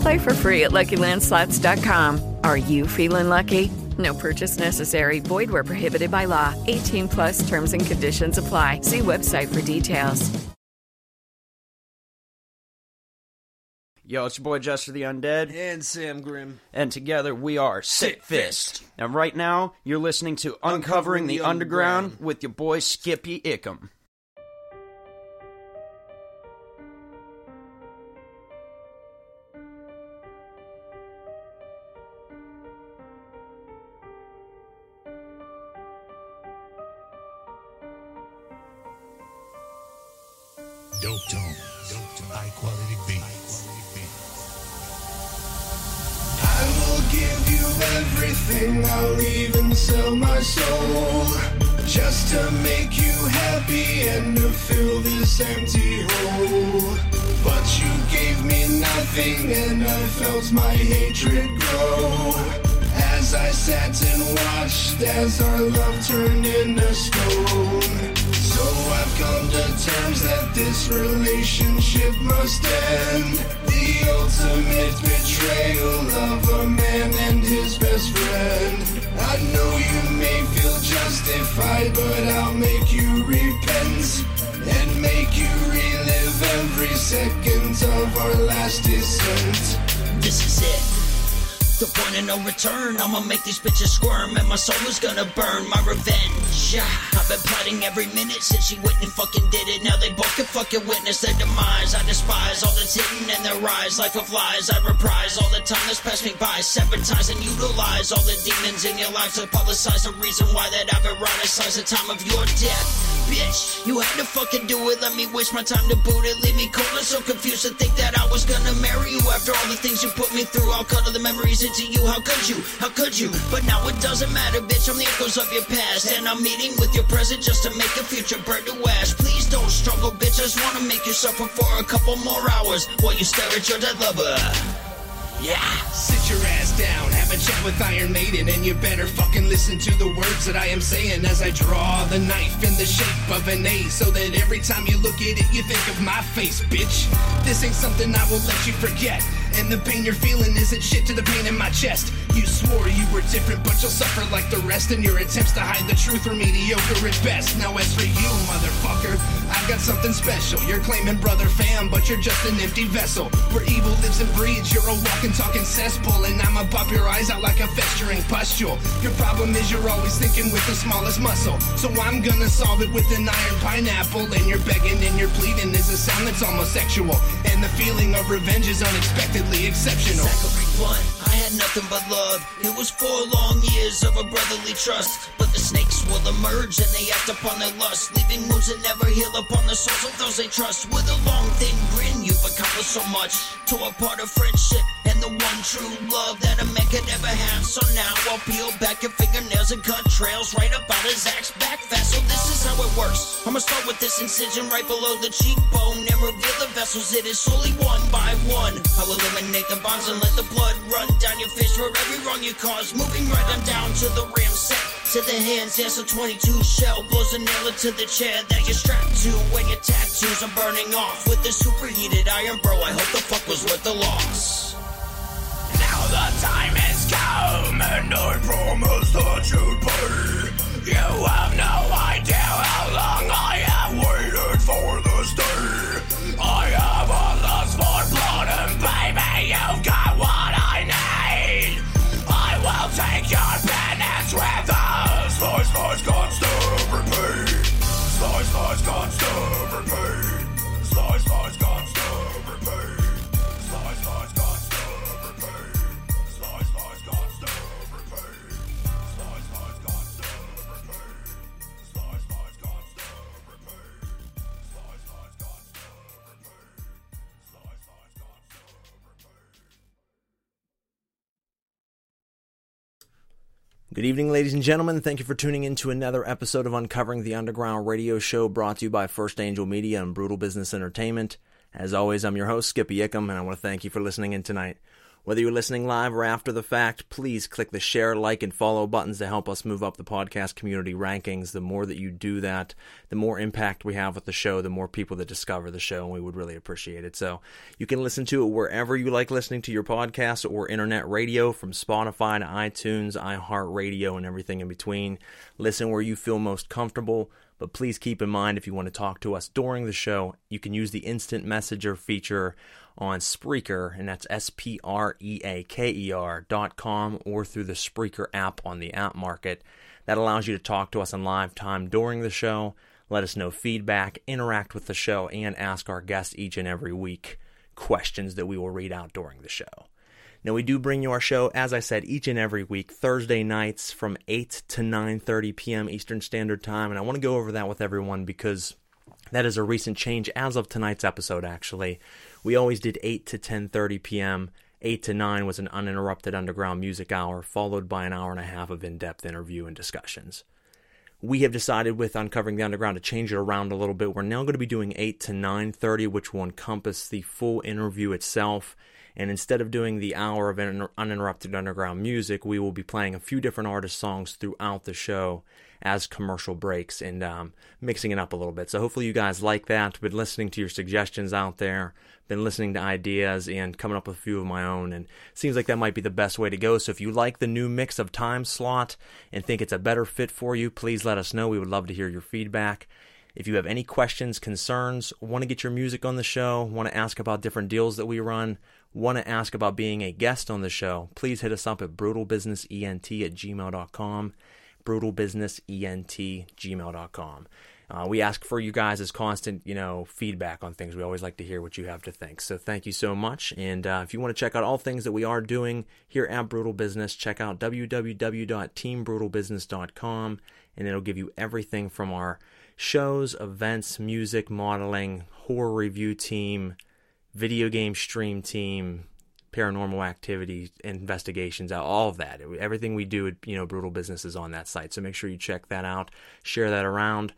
Play for free at LuckyLandSlots.com. Are you feeling lucky? No purchase necessary. Void where prohibited by law. 18 plus terms and conditions apply. See website for details. Yo, it's your boy Jester the Undead. And Sam Grimm. And together we are Sick Fist. And right now, you're listening to Uncovering, Uncovering the, the Underground, Underground. with your boy Skippy Ickham. Dope tone. Dope. High quality beats. I will give you everything, I'll even sell my soul Just to make you happy and to fill this empty hole But you gave me nothing and I felt my hatred grow As I sat and watched as our love turned into stone So I've come to terms that this relationship must end. The ultimate betrayal of a man and his best friend. I know you may feel justified but I'll make you repent And make you relive every second of our last descent. This is it. The point of no return. I'ma make these bitches squirm, and my soul is gonna burn. My revenge. I've been plotting every minute since she went and fucking did it. Now they both can fucking witness their demise. I despise all that's hidden in their eyes. Life of lies. I reprise all the time that's passed me by. Sabotage and utilize all the demons in your life to publicize the reason why that I've eroticized the time of your death. Bitch, you had to fucking do it. Let me waste my time to boot it. Leave me cold and so confused to think that I was gonna marry you after all the things you put me through. I'll cut all the memories into you. How could you? How could you? But now it doesn't matter, bitch. I'm the echoes of your past. And I'm meeting with your present just to make your future burn to ash. Please don't struggle, bitch. I just wanna make you suffer for a couple more hours while you stare at your dead lover. Yeah. Sit your ass down, have a chat with Iron Maiden, and you better fucking listen to the words that I am saying as I draw the knife in the shape of an A, so that every time you look at it, you think of my face, bitch. This ain't something I will let you forget, and the pain you're feeling isn't shit to the pain in my chest. You swore you were different, but you'll suffer like the rest, and your attempts to hide the truth are mediocre at best. Now, as for you, motherfucker, I've got something special. You're claiming brother fam, but you're just an empty vessel. Where evil lives and breeds, you're a walking, talking cesspool, and I'ma pop your eyes out like a festering pustule. Your problem is you're always thinking with the smallest muscle. So I'm gonna solve it with an iron pineapple, and you're begging and you're pleading is a sound that's almost sexual. And the feeling of revenge is unexpectedly exceptional. Zachary Blunt, I had nothing but love. It was four long years of a brotherly trust. But the snakes will emerge and they act upon their lust, leaving wounds that never heal upon the souls of those they trust. With a long, thin grin, you've accomplished so much. Tore apart a friendship the one true love that a man could ever have. So now I'll peel back your fingernails and cut trails right up out his axe back fast. So this is how it works. I'ma start with this incision right below the cheekbone and reveal the vessels. It is slowly one by one. I'll eliminate the bonds and let the blood run down your face for every wrong you cause. Moving right on down to the Ramset. To the hands, yes, a 22 shell blows a nail into the chair that you're strapped to when your tattoos are burning off with the superheated iron, bro. I hope the fuck was worth the loss. The time has come, and I promise that you'd pay. You have no idea how long I have waited for this day. I have a lust for blood, and baby, you've got what I need. I will take your penance with us. Slice, slice, can't stop repeat. Slice, slice, stop Good evening, ladies and gentlemen. Thank you for tuning in to another episode of Uncovering the Underground radio show brought to you by First Angel Media and Brutal Business Entertainment. As always, I'm your host, Skippy Ickham, and I want to thank you for listening in tonight. Whether you're listening live or after the fact, please click the share, like, and follow buttons to help us move up the podcast community rankings. The more that you do that, the more impact we have with the show, the more people that discover the show, and we would really appreciate it. So you can listen to it wherever you like listening to your podcast or internet radio from Spotify to iTunes, iHeartRadio, and everything in between. Listen where you feel most comfortable. But please keep in mind if you want to talk to us during the show, you can use the instant messenger feature on Spreaker, and that's S P R E A K E R dot com, or through the Spreaker app on the app market. That allows you to talk to us in live time during the show, let us know feedback, interact with the show, and ask our guests each and every week questions that we will read out during the show. Now we do bring you our show, as I said, each and every week, Thursday nights from 8 to 9:30 p.m. Eastern Standard Time, and I want to go over that with everyone because that is a recent change as of tonight's episode. Actually, we always did 8 to 10:30 p.m. 8 to 9 was an uninterrupted underground music hour, followed by an hour and a half of in-depth interview and discussions. We have decided with uncovering the underground to change it around a little bit. We're now going to be doing 8 to 9:30, which will encompass the full interview itself and instead of doing the hour of uninterrupted underground music, we will be playing a few different artist songs throughout the show as commercial breaks and um, mixing it up a little bit. So hopefully you guys like that. Been listening to your suggestions out there, been listening to ideas and coming up with a few of my own. And seems like that might be the best way to go. So if you like the new mix of time slot and think it's a better fit for you, please let us know. We would love to hear your feedback. If you have any questions, concerns, want to get your music on the show, want to ask about different deals that we run, want to ask about being a guest on the show, please hit us up at brutalbusinessent at gmail.com. Brutalbusinessent gmail.com. Uh, we ask for you guys as constant, you know, feedback on things. We always like to hear what you have to think. So thank you so much. And uh, if you want to check out all things that we are doing here at Brutal Business, check out www.teambrutalbusiness.com, and it'll give you everything from our shows, events, music, modeling, horror review team, video game stream team, paranormal activity, investigations, all of that. Everything we do at you know Brutal Business is on that site. So make sure you check that out, share that around.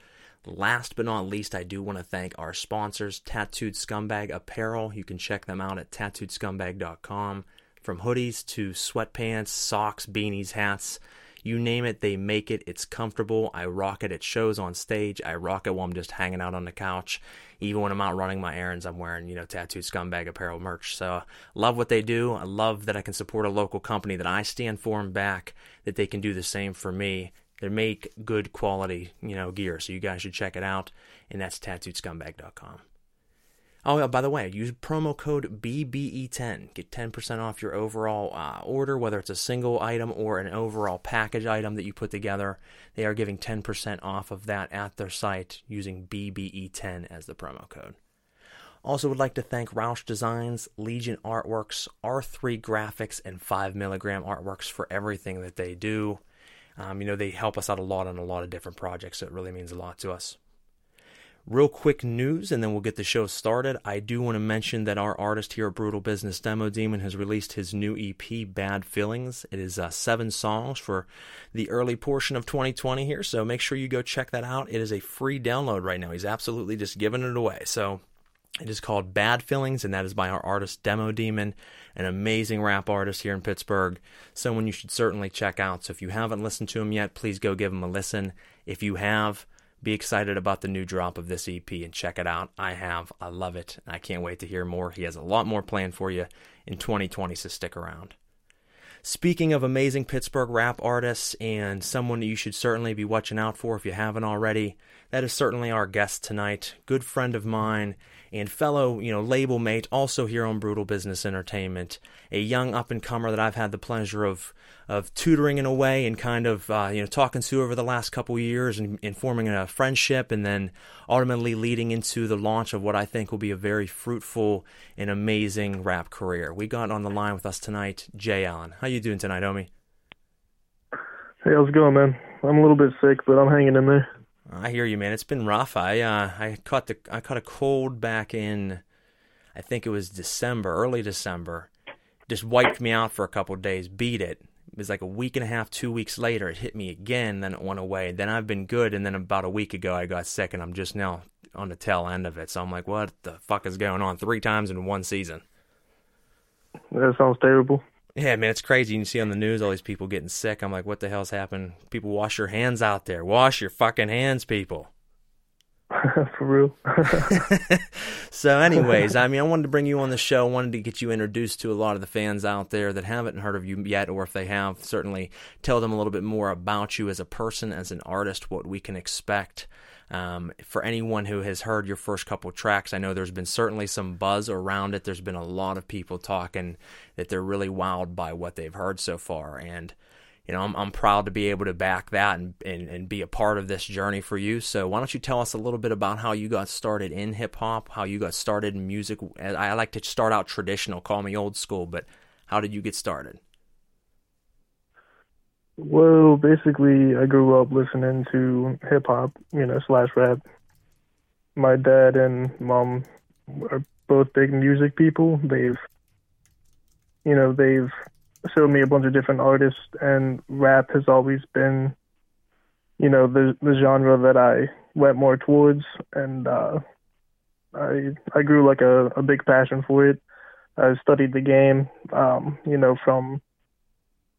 Last but not least, I do want to thank our sponsors, Tattooed Scumbag Apparel. You can check them out at tattooedscumbag.com. From hoodies to sweatpants, socks, beanies, hats, you name it, they make it. It's comfortable. I rock it at shows on stage. I rock it while I'm just hanging out on the couch. Even when I'm out running my errands, I'm wearing, you know, tattooed scumbag apparel merch. So love what they do. I love that I can support a local company that I stand for and back, that they can do the same for me. They make good quality, you know, gear. So you guys should check it out. And that's tattooedscumbag.com. Oh, yeah, by the way, use promo code BBE10. Get 10% off your overall uh, order, whether it's a single item or an overall package item that you put together. They are giving 10% off of that at their site using BBE10 as the promo code. Also, would like to thank Roush Designs, Legion Artworks, R3 Graphics, and 5 Milligram Artworks for everything that they do. Um, you know, they help us out a lot on a lot of different projects, so it really means a lot to us. Real quick news, and then we'll get the show started. I do want to mention that our artist here at Brutal Business Demo Demon has released his new EP, Bad Feelings. It is uh, seven songs for the early portion of 2020 here, so make sure you go check that out. It is a free download right now. He's absolutely just giving it away. So it is called Bad Feelings, and that is by our artist Demo Demon, an amazing rap artist here in Pittsburgh. Someone you should certainly check out. So if you haven't listened to him yet, please go give him a listen. If you have, be excited about the new drop of this EP and check it out. I have. I love it. I can't wait to hear more. He has a lot more planned for you in 2020, so stick around. Speaking of amazing Pittsburgh rap artists and someone you should certainly be watching out for if you haven't already, that is certainly our guest tonight. Good friend of mine and fellow, you know, label mate, also here on Brutal Business Entertainment, a young up and comer that I've had the pleasure of of tutoring in a way and kind of uh, you know talking to over the last couple years and, and forming a friendship, and then ultimately leading into the launch of what I think will be a very fruitful and amazing rap career. We got on the line with us tonight, Jay Allen. How you doing tonight, Omi? Hey, how's it going, man? I'm a little bit sick, but I'm hanging in there. I hear you, man. It's been rough. I uh, I caught the I caught a cold back in, I think it was December, early December. Just wiped me out for a couple days. Beat it. it was like a week and a half, two weeks later, it hit me again. Then it went away. Then I've been good, and then about a week ago, I got sick, and I'm just now on the tail end of it. So I'm like, what the fuck is going on? Three times in one season. That sounds terrible. Yeah, man, it's crazy. You see on the news all these people getting sick. I'm like, what the hell's happened? People wash your hands out there. Wash your fucking hands, people. For real. so, anyways, I mean, I wanted to bring you on the show. wanted to get you introduced to a lot of the fans out there that haven't heard of you yet, or if they have, certainly tell them a little bit more about you as a person, as an artist, what we can expect. Um, for anyone who has heard your first couple tracks, I know there's been certainly some buzz around it. There's been a lot of people talking that they're really wowed by what they've heard so far, and you know, I'm, I'm proud to be able to back that and, and, and be a part of this journey for you. So why don't you tell us a little bit about how you got started in hip hop, how you got started in music? I like to start out traditional, call me old school, but how did you get started? Well, basically, I grew up listening to hip hop, you know, slash rap. My dad and mom are both big music people. They've, you know, they've showed me a bunch of different artists, and rap has always been, you know, the the genre that I went more towards, and uh, I I grew like a, a big passion for it. I studied the game, um, you know, from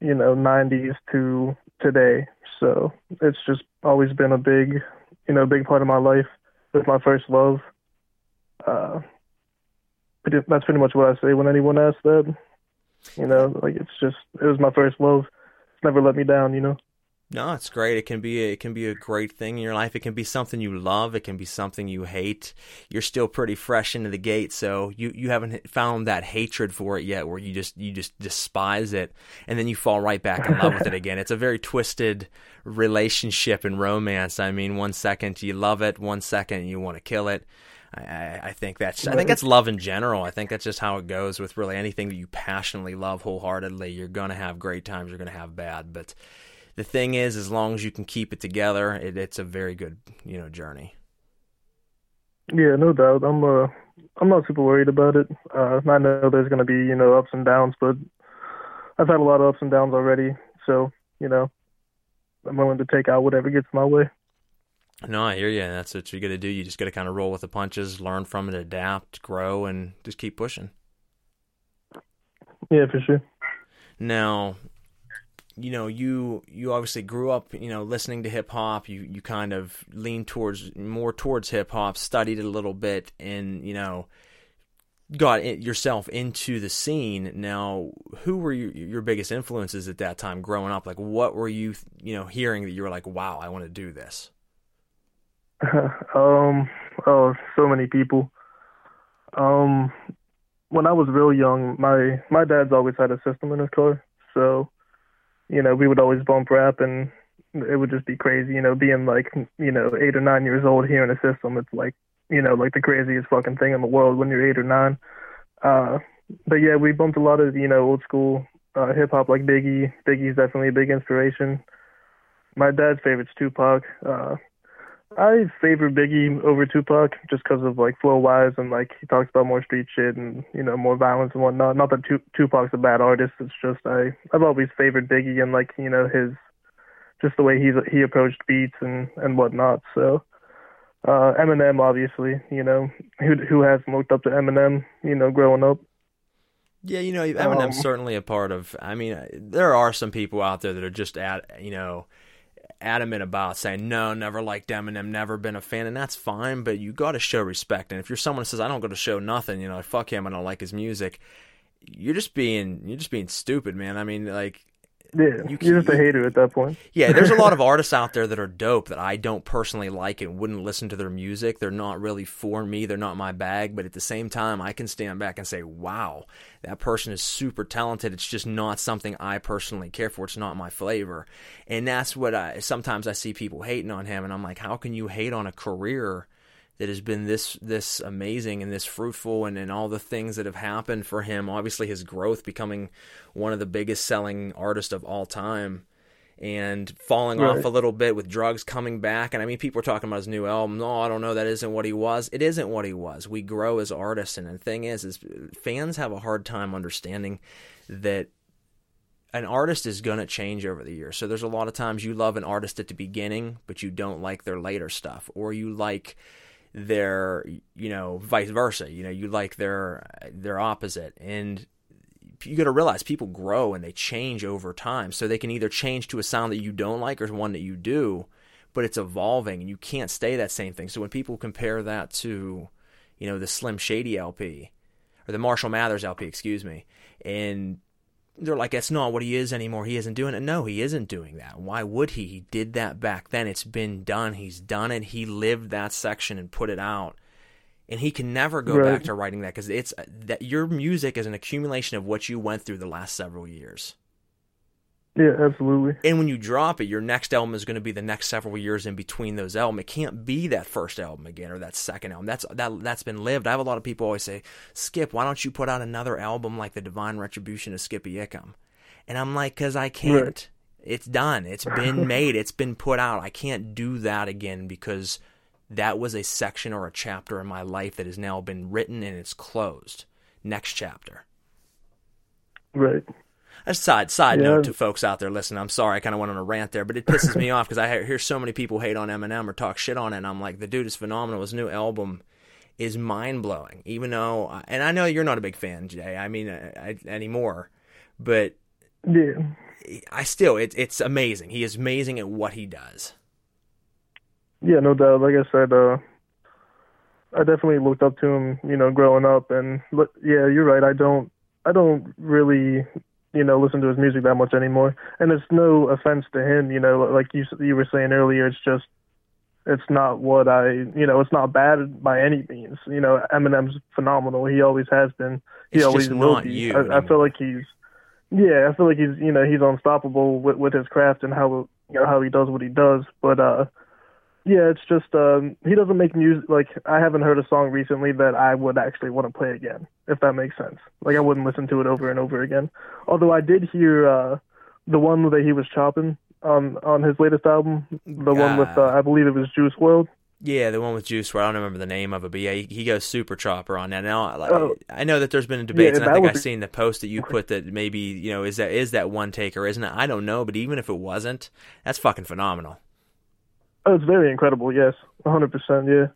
you know 90s to today. So it's just always been a big, you know, big part of my life. It's my first love. Uh, that's pretty much what I say when anyone asks that. You know, like it's just it was my first love. It's never let me down. You know. No, it's great. It can be a, it can be a great thing in your life. It can be something you love. It can be something you hate. You're still pretty fresh into the gate, so you, you haven't found that hatred for it yet, where you just you just despise it, and then you fall right back in love with it again. It's a very twisted relationship and romance. I mean, one second you love it, one second you want to kill it. I, I think that's I think that's love in general. I think that's just how it goes with really anything that you passionately love wholeheartedly. You're gonna have great times. You're gonna have bad, but the thing is, as long as you can keep it together, it, it's a very good you know journey. Yeah, no doubt. I'm uh, I'm not super worried about it. Uh, I know there's gonna be you know ups and downs, but I've had a lot of ups and downs already. So you know, I'm willing to take out whatever gets my way. No, I hear you. That's what you got to do. You just got to kind of roll with the punches, learn from it, adapt, grow, and just keep pushing. Yeah, for sure. Now, you know, you you obviously grew up, you know, listening to hip hop. You you kind of leaned towards more towards hip hop, studied it a little bit, and you know, got yourself into the scene. Now, who were your, your biggest influences at that time growing up? Like, what were you, you know, hearing that you were like, wow, I want to do this? um, oh, so many people. Um, when I was real young, my my dad's always had a system in his car, so you know we would always bump rap, and it would just be crazy. You know, being like you know eight or nine years old here in a system, it's like you know like the craziest fucking thing in the world when you're eight or nine. Uh, but yeah, we bumped a lot of you know old school uh, hip hop like Biggie. Biggie's definitely a big inspiration. My dad's favorite's Tupac. Uh, I favor Biggie over Tupac just because of like flow wise and like he talks about more street shit and you know more violence and whatnot. Not that Tupac's a bad artist. It's just I I've always favored Biggie and like you know his just the way he's he approached beats and and whatnot. So uh Eminem obviously you know who who hasn't looked up to Eminem you know growing up. Yeah, you know Eminem's um, certainly a part of. I mean, there are some people out there that are just at you know adamant about saying no, never liked Eminem, never been a fan, and that's fine. But you got to show respect. And if you're someone who says I don't go to show nothing, you know, fuck him, and I don't like his music, you're just being you're just being stupid, man. I mean, like yeah, you, are just a hater at that point. yeah, there's a lot of artists out there that are dope that I don't personally like and wouldn't listen to their music. They're not really for me. They're not my bag. But at the same time, I can stand back and say, "Wow, that person is super talented." It's just not something I personally care for. It's not my flavor, and that's what I sometimes I see people hating on him, and I'm like, "How can you hate on a career?" That has been this this amazing and this fruitful and, and all the things that have happened for him. Obviously his growth becoming one of the biggest selling artists of all time and falling right. off a little bit with drugs coming back. And i mean people were talking about his new album. No i don't know. That isn't what he was. It isn't what he was. We grow as artists. And the thing is is fans have a hard time understanding that an artist is going to change over the years. So there's a lot of times you love an artist at the beginning, but you don't like their later stuff, or you like their, you know, vice versa. You know, you like their their opposite, and you got to realize people grow and they change over time. So they can either change to a sound that you don't like or one that you do, but it's evolving, and you can't stay that same thing. So when people compare that to, you know, the Slim Shady LP or the Marshall Mathers LP, excuse me, and they're like, that's not what he is anymore. He isn't doing it. No, he isn't doing that. Why would he? He did that back then. It's been done. He's done it. He lived that section and put it out. And he can never go Right. back to writing that because it's that your music is an accumulation of what you went through the last several years. Yeah, absolutely. And when you drop it, your next album is going to be the next several years in between those albums. It can't be that first album again or that second album. That's that that's been lived. I have a lot of people always say, "Skip, why don't you put out another album like the Divine Retribution of Skippy Ickham?" And I'm like, "Cause I can't. Right. It's done. It's been made. It's been put out. I can't do that again because that was a section or a chapter in my life that has now been written and it's closed. Next chapter." Right. A side side Yeah. note to folks out there listening. I'm sorry, I kind of went on a rant there, but it pisses me off because I hear- so many people hate on Eminem or talk shit on it, and I'm like, the dude is phenomenal. His new album is mind blowing. Even though, and I know you're not a big fan, Jay. I mean, I, I, anymore, but Yeah. I still, it's it's amazing. He is amazing at what he does. Yeah, no doubt. Like I said, uh, I definitely looked up to him, you know, growing up, and yeah, you're right. I don't, I don't really, you know, listen to his music that much anymore. And it's no offense to him, you know, like you you were saying earlier. It's just, it's not what I, you know, it's not bad by any means. You know, Eminem's phenomenal. He always has been. He It's always will be. I, I feel like he's. Yeah, I feel like he's you know he's unstoppable with with his craft and how you know how he does what he does. But uh, yeah, it's just um, he doesn't make music. Like I haven't heard a song recently that I would actually want to play again, if that makes sense. Like I wouldn't listen to it over and over again. Although I did hear uh, the one that he was chopping on on his latest album, the one with uh, I believe it was Juice WRLD. Yeah, the one with Juice WRLD. I don't remember the name of it, but yeah, he, he goes super chopper on that. Now, like, Oh. I know that there's been debates, Yeah, and I think I've be- seen the post that you put that maybe you know is that is that one take or isn't it? I don't know, but even if it wasn't, that's fucking phenomenal. Oh, it's very incredible. Yes, 100. percent Yeah.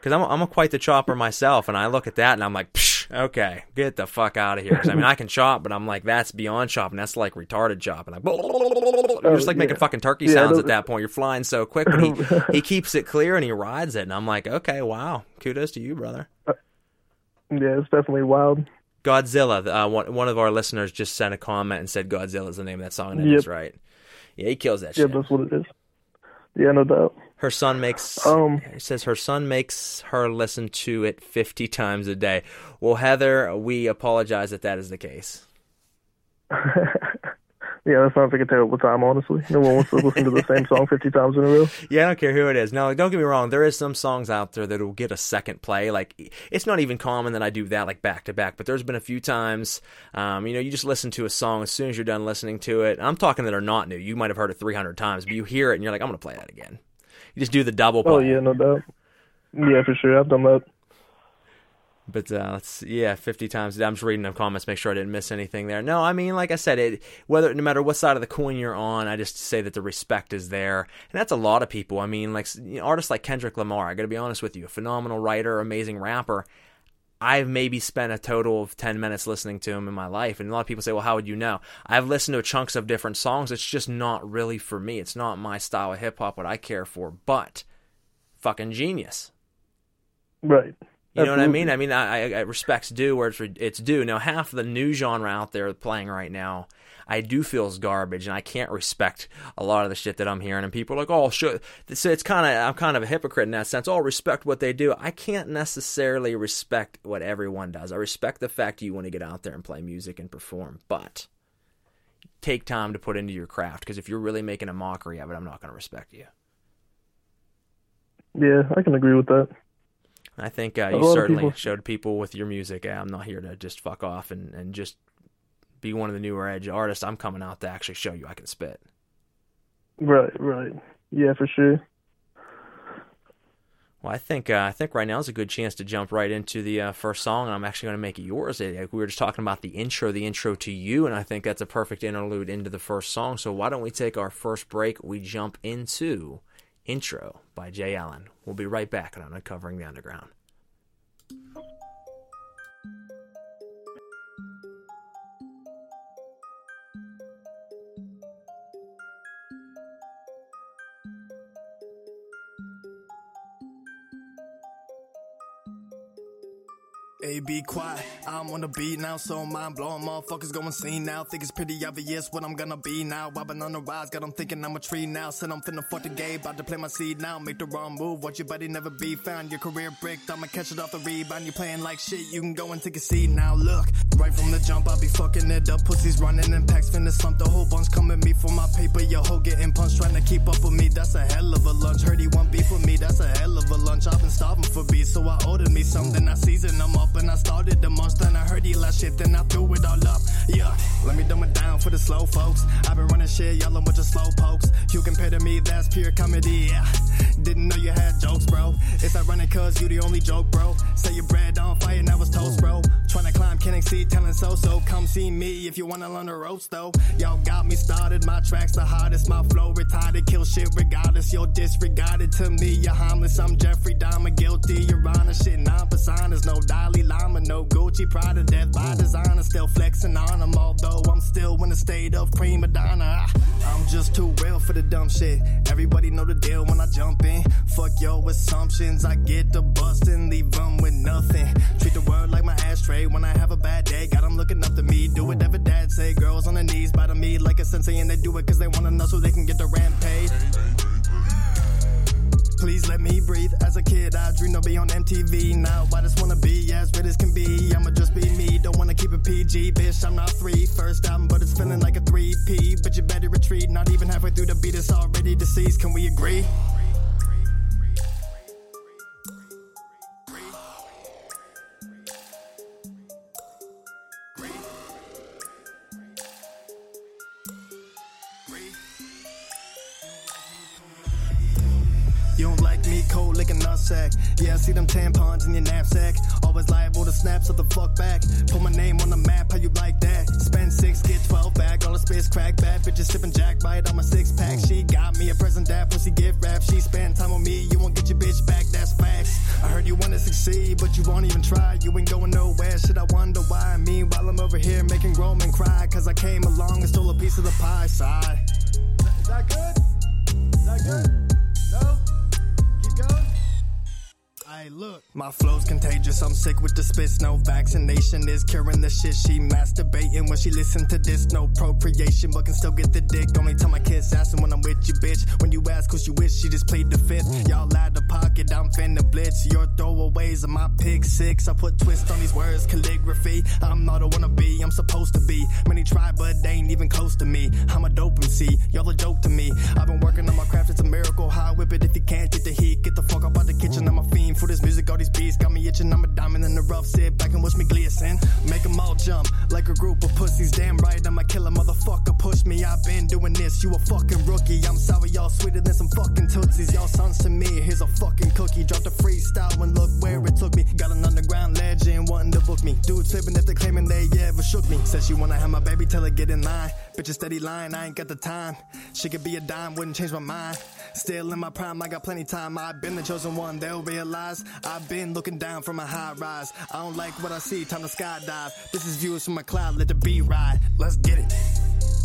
Because I'm I'm a quite the chopper myself, and I look at that and I'm like, Psh, okay, get the fuck out of here. I mean, I can chop, but I'm like, that's beyond chopping. That's like retarded chopping. Like, you're just like Oh, making fucking turkey Yeah, sounds at that point. You're flying so quick, but he he keeps it clear and he rides it, and I'm like, okay, wow, kudos to you, brother. Yeah, it's definitely wild. Godzilla. Uh, one, one of our listeners just sent a comment and said Godzilla is the name of that song, and Yep. is right. Yeah, he kills that Yeah, shit. that's what it is. Yeah, no doubt. Her son makes. Um, says her son makes her listen to it fifty times a day. Well, Heather, we apologize that that is the case. Yeah, that sounds like a terrible time, honestly. No one wants to listen to the same song 50 times in a row. Yeah, I don't care who it is. No, don't get me wrong. There is some songs out there that will get a second play. Like it's not even common that I do that like back to back. But there's been a few times, um, you know, you just listen to a song as soon as you're done listening to it. I'm talking that are not new. You might have heard it 300 times, but you hear it and you're like, I'm gonna play that again. You just do the double play. Oh, yeah, no doubt. Yeah, for sure. I've done that. But uh, let's yeah, fifty times. I'm just reading the comments, make sure I didn't miss anything there. No, I mean, like I said, it whether no matter what side of the coin you're on, I just say that the respect is there, and that's a lot of people. I mean, like you know, artists like Kendrick Lamar. I got to be honest with you, a phenomenal writer, amazing rapper. I've maybe spent a total of 10 minutes listening to him in my life. And a lot of people say, well, how would you know? I've listened to chunks of different songs. It's just not really for me. It's not my style of hip hop, what I care for, but fucking genius. Right. You know what I mean? I mean, I, I, I respect's due where it's, it's due. Now, half the new genre out there playing right now, I do feel is garbage, and I can't respect a lot of the shit that I'm hearing. And people are like, "Oh, sure." So it's kind of I'm kind of a hypocrite in that sense. Oh, respect what they do. I can't necessarily respect what everyone does. I respect the fact you want to get out there and play music and perform, but take time to put into your craft. Because if you're really making a mockery of it, I'm not going to respect you. Yeah, I can agree with that. I think uh, you certainly people- showed people with your music. I'm not here to just fuck off and, and just be one of the newer edge artists. I'm coming out to actually show you I can spit. Right, right. Yeah, for sure. Well, I think uh, I think right now is a good chance to jump right into the uh, first song, and I'm actually going to make it yours. We were just talking about the intro, the intro to you, and I think that's a perfect interlude into the first song. So why don't we take our first break? We jump into intro by Jay Allen. We'll be right back on Uncovering the Underground. Hey, be quiet. I'm on the beat now, so mind blowing. Motherfuckers going scene now. Think it's pretty obvious what I'm gonna be now. I've been on the rise, got them thinking I'm a tree now. Said I'm finna fuck the game, about to play my seed now. Make the wrong move, watch your buddy never be found. Your career bricked, I'ma catch it off the rebound. You playing like shit, you can go and take a seat now. Look, right from the jump, I'll be fucking it up. Pussies running and packs finna slump. The whole bunch come me for my paper. Your hoe getting punched, trying to keep up with me. That's a hell of a lunch. Heard he want beef with me, that's a hell of a lunch. I've been starving for beef, so I ordered me something. I seasoned them up and I started the monster. And I heard he last shit, then I threw it all up. Yeah, let me dumb it down for the slow folks. I've been running shit, y'all a bunch of slow pokes. You compare to me, that's pure comedy. Yeah, didn't know you had jokes, bro. It's ironic cause you the only joke, bro. Say your bread on fire, now it's toast, bro. Trying to climb, can't exceed, telling so so. Come see me if you wanna learn the ropes, though. Y'all got me started, my tracks the hottest, my flow retarded, kill shit regardless. You're disregarded to me, you're harmless. I'm Jeffrey Dahmer, guilty, your honor. Shit, non personas, no Dalai Lama, no Gucci, Prada, death by designer. Still flexing on them, although I'm still in a state of prima donna. I'm just too real for the dumb shit. Everybody know the deal when I jump in. Fuck your assumptions, I get the bust and leave them with nothing. Treat the world like my ashtray when I have a bad day. Got them looking up to me, do whatever dad say. Girls on their knees, biting me like a sensei, and they do it cause they wanna know so they can get the paid. Please let me breathe. As a kid, I dreamed of be on MTV. Now I just wanna be as red as can be. I'ma just be me. Don't wanna keep it PG, bitch. I'm not three. First album, but it's feeling like a 3P. But you better retreat. Not even halfway through the beat, it's already deceased. Can we agree? See them tampons in your knapsack. Always liable to snap, so the fuck back. Put my name on the map, how you like that? Spend six, get 12 back. All the space crack bad. Bitches sipping Jack, bite on my six pack. She got me a present that pussy gift wrap. She spent time on me, you won't get your bitch back, that's facts. I heard you wanna succeed, but you won't even try. You ain't going nowhere, shit, I wonder why. Meanwhile, I'm over here making grown men cry. Cause I came along and stole a piece of the pie side. Is that good? Is that good? No? Keep going? Look. My flow's contagious. I'm sick with the spits. No vaccination is curing the shit. She masturbating when she listen to this. No procreation, but can still get the dick. Only time I kiss assin' when I'm with you, bitch. When you ask who she wish, she just played the fifth. Y'all out of pocket, I'm finna blitz. Your throwaways are my pick six. I put twist on these words, calligraphy. I'm not a wanna be, I'm supposed to be. Many try, but they ain't even close to me. I'm a dope MC, y'all a joke to me. I've been working on my craft, it's a miracle. I whip it if you can't get the heat. Get the fuck up out the kitchen, I'm a fiend for this music. All these beats got me itching, I'm a diamond in the rough. Sit back and watch me glisten. Make them all jump like a group of pussies. Damn right, I'm a killer motherfucker. Push me, I've been doing this. You a fucking rookie. I'm sorry, y'all sweeter than some fucking tootsies. Y'all sons to me, here's a fucking cookie. Dropped a freestyle and look where it took me. Got an underground legend wanting to book me. Dudes flipping if they claiming they ever shook me. Said she wanna have my baby, tell her get in line. Bitch, steady line, I ain't got the time. She could be a dime, wouldn't change my mind. Still in my prime, I got plenty time. I've been the chosen one, they'll realize. I've been looking down from a high rise. I don't like what I see, time to skydive. This is views from my cloud, let the beat ride. Let's get it.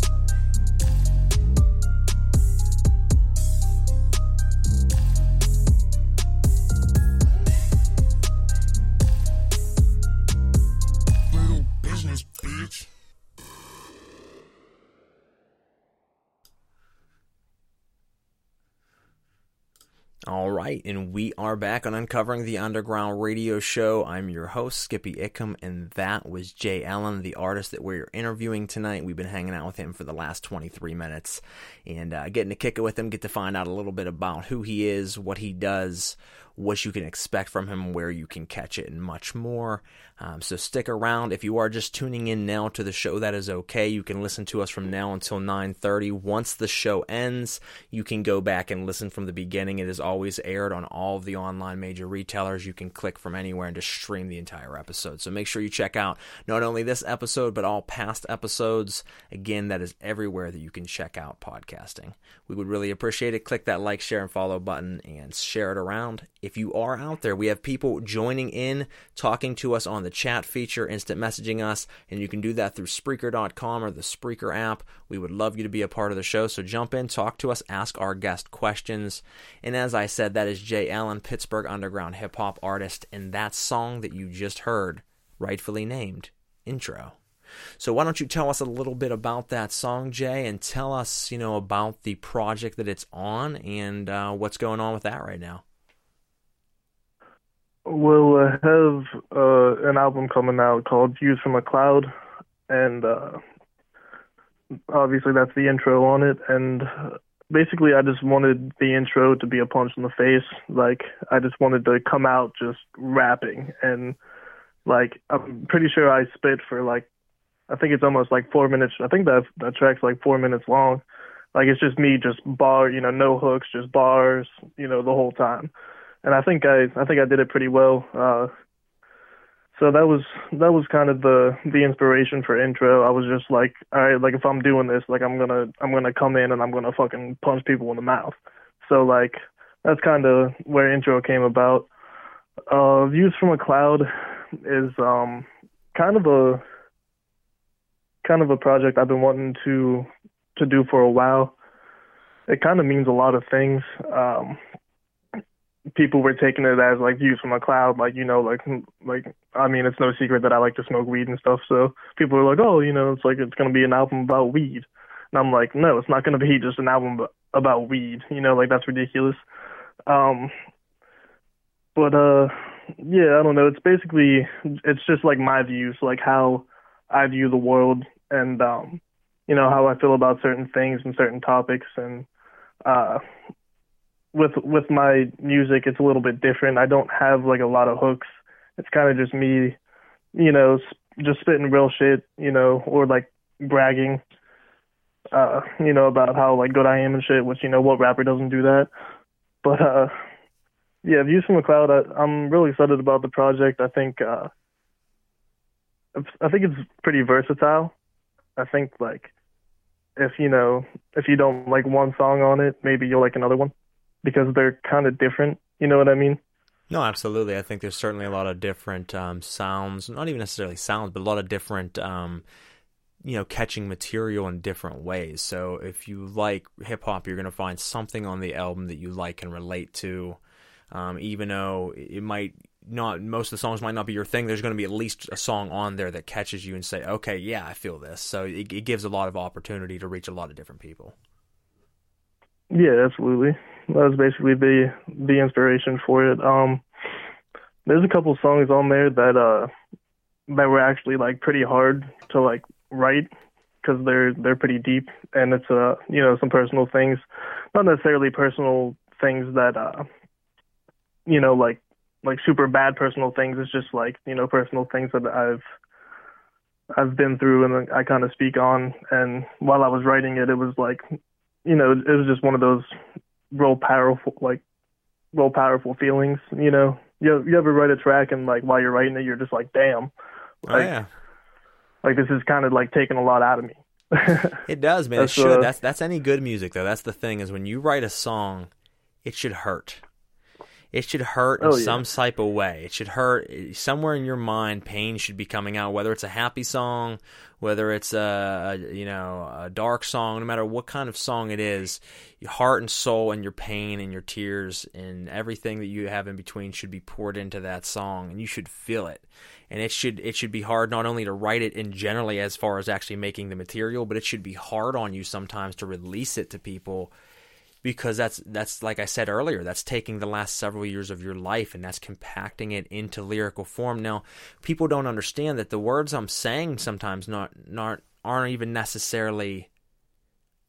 All right, and we are back on Uncovering the Underground Radio Show. I'm your host, Skippy Ickham, and that was Jay Allen, the artist that we're interviewing tonight. We've been hanging out with him for the last 23 minutes and uh, getting to kick it with him, get to find out a little bit about who he is, what he does, what you can expect from him, where you can catch it, and much more. Um, so stick around. If you are just tuning in now to the show, that is okay. You can listen to us from now until 9:30. Once the show ends, you can go back and listen from the beginning. It is always aired on all of the online major retailers. You can click from anywhere and just stream the entire episode. So make sure you check out not only this episode but all past episodes. Again, that is everywhere that you can check out podcasting. We would really appreciate it. Click that like, share, and follow button and share it around. If you are out there, we have people joining in, talking to us on the chat feature, instant messaging us, and you can do that through Spreaker.com or the Spreaker app. We would love you to be a part of the show, so jump in, talk to us, ask our guest questions. And as I said, that is Jay Allen, Pittsburgh underground hip hop artist, and that song that you just heard, rightfully named Intro. So why don't you tell us a little bit about that song, Jay, and tell us, you know, about the project that it's on and uh, what's going on with that right now. Well, have uh, an album coming out called Views from a Cloud, and uh, obviously that's the intro on it. And basically, I just wanted the intro to be a punch in the face. Like, I just wanted to come out just rapping. And, like, I'm pretty sure I spit for, like, I think it's almost like four minutes. I think that that track's like four minutes long. Like, it's just me, just bar, you know, no hooks, just bars, you know, the whole time and I think I I think I did it pretty well. Uh, so that was that was kind of the the inspiration for intro. I was just like, all right, like if I'm doing this, like I'm gonna I'm gonna come in and I'm gonna fucking punch people in the mouth. So like that's kind of where intro came about. Uh, Views from a Cloud is um kind of a kind of a project I've been wanting to to do for a while. It kind of means a lot of things. Um, people were taking it as like views from a cloud, like you know, like like I mean, it's no secret that I like to smoke weed and stuff. So people were like, oh, you know, it's like it's gonna be an album about weed, and I'm like, no, it's not gonna be just an album about weed. You know, like that's ridiculous. Um, but uh, yeah, I don't know. It's basically it's just like my views, like how I view the world, and um, you know how I feel about certain things and certain topics, and uh with with my music it's a little bit different. I don't have like a lot of hooks. It's kind of just me, you know, just spitting real shit, you know, or like bragging uh, you know, about how like good I am and shit, which you know what rapper doesn't do that. But uh yeah, Views from a Cloud, I, I'm really excited about the project. I think uh I think it's pretty versatile. I think like if you know if you don't like one song on it, maybe you'll like another one because they're kind of different. You know what I mean? No, absolutely. I think there's certainly a lot of different um, sounds, not even necessarily sounds, but a lot of different, um, you know, catching material in different ways. So if you like hip hop, you're going to find something on the album that you like and relate to. Um, even though it might not, most of the songs might not be your thing, there's going to be at least a song on there that catches you and say, okay, yeah, I feel this. So it, it gives a lot of opportunity to reach a lot of different people. Yeah, absolutely. That was basically the the inspiration for it. Um, there's a couple songs on there that uh that were actually like pretty hard to like write because they're they're pretty deep and it's uh you know some personal things, not necessarily personal things that uh you know like like super bad personal things. It's just like you know personal things that I've I've been through and I kind of speak on. And while I was writing it, it was like you know it was just one of those real powerful like real powerful feelings. You know, you you ever write a track and like while you're writing it, you're just like, damn. Oh, like, oh yeah. Like this is kind of like taking a lot out of me. it does, man. That's, it should. Uh, that's that's any good music though. That's the thing is when you write a song, it should hurt. It should hurt in oh, yeah. some type of way. It should hurt eh, somewhere in your mind. Pain should be coming out, whether it's a happy song, whether it's a, a you know a dark song, no matter what kind of song it is. Your heart and soul and your pain and your tears and everything that you have in between should be poured into that song, and you should feel it. And it should it should be hard not only to write it in generally as far as actually making the material, but it should be hard on you sometimes to release it to people because that's that's like I said earlier, that's taking the last several years of your life and that's compacting it into lyrical form. Now, people don't understand that the words I'm saying sometimes not not aren't even necessarily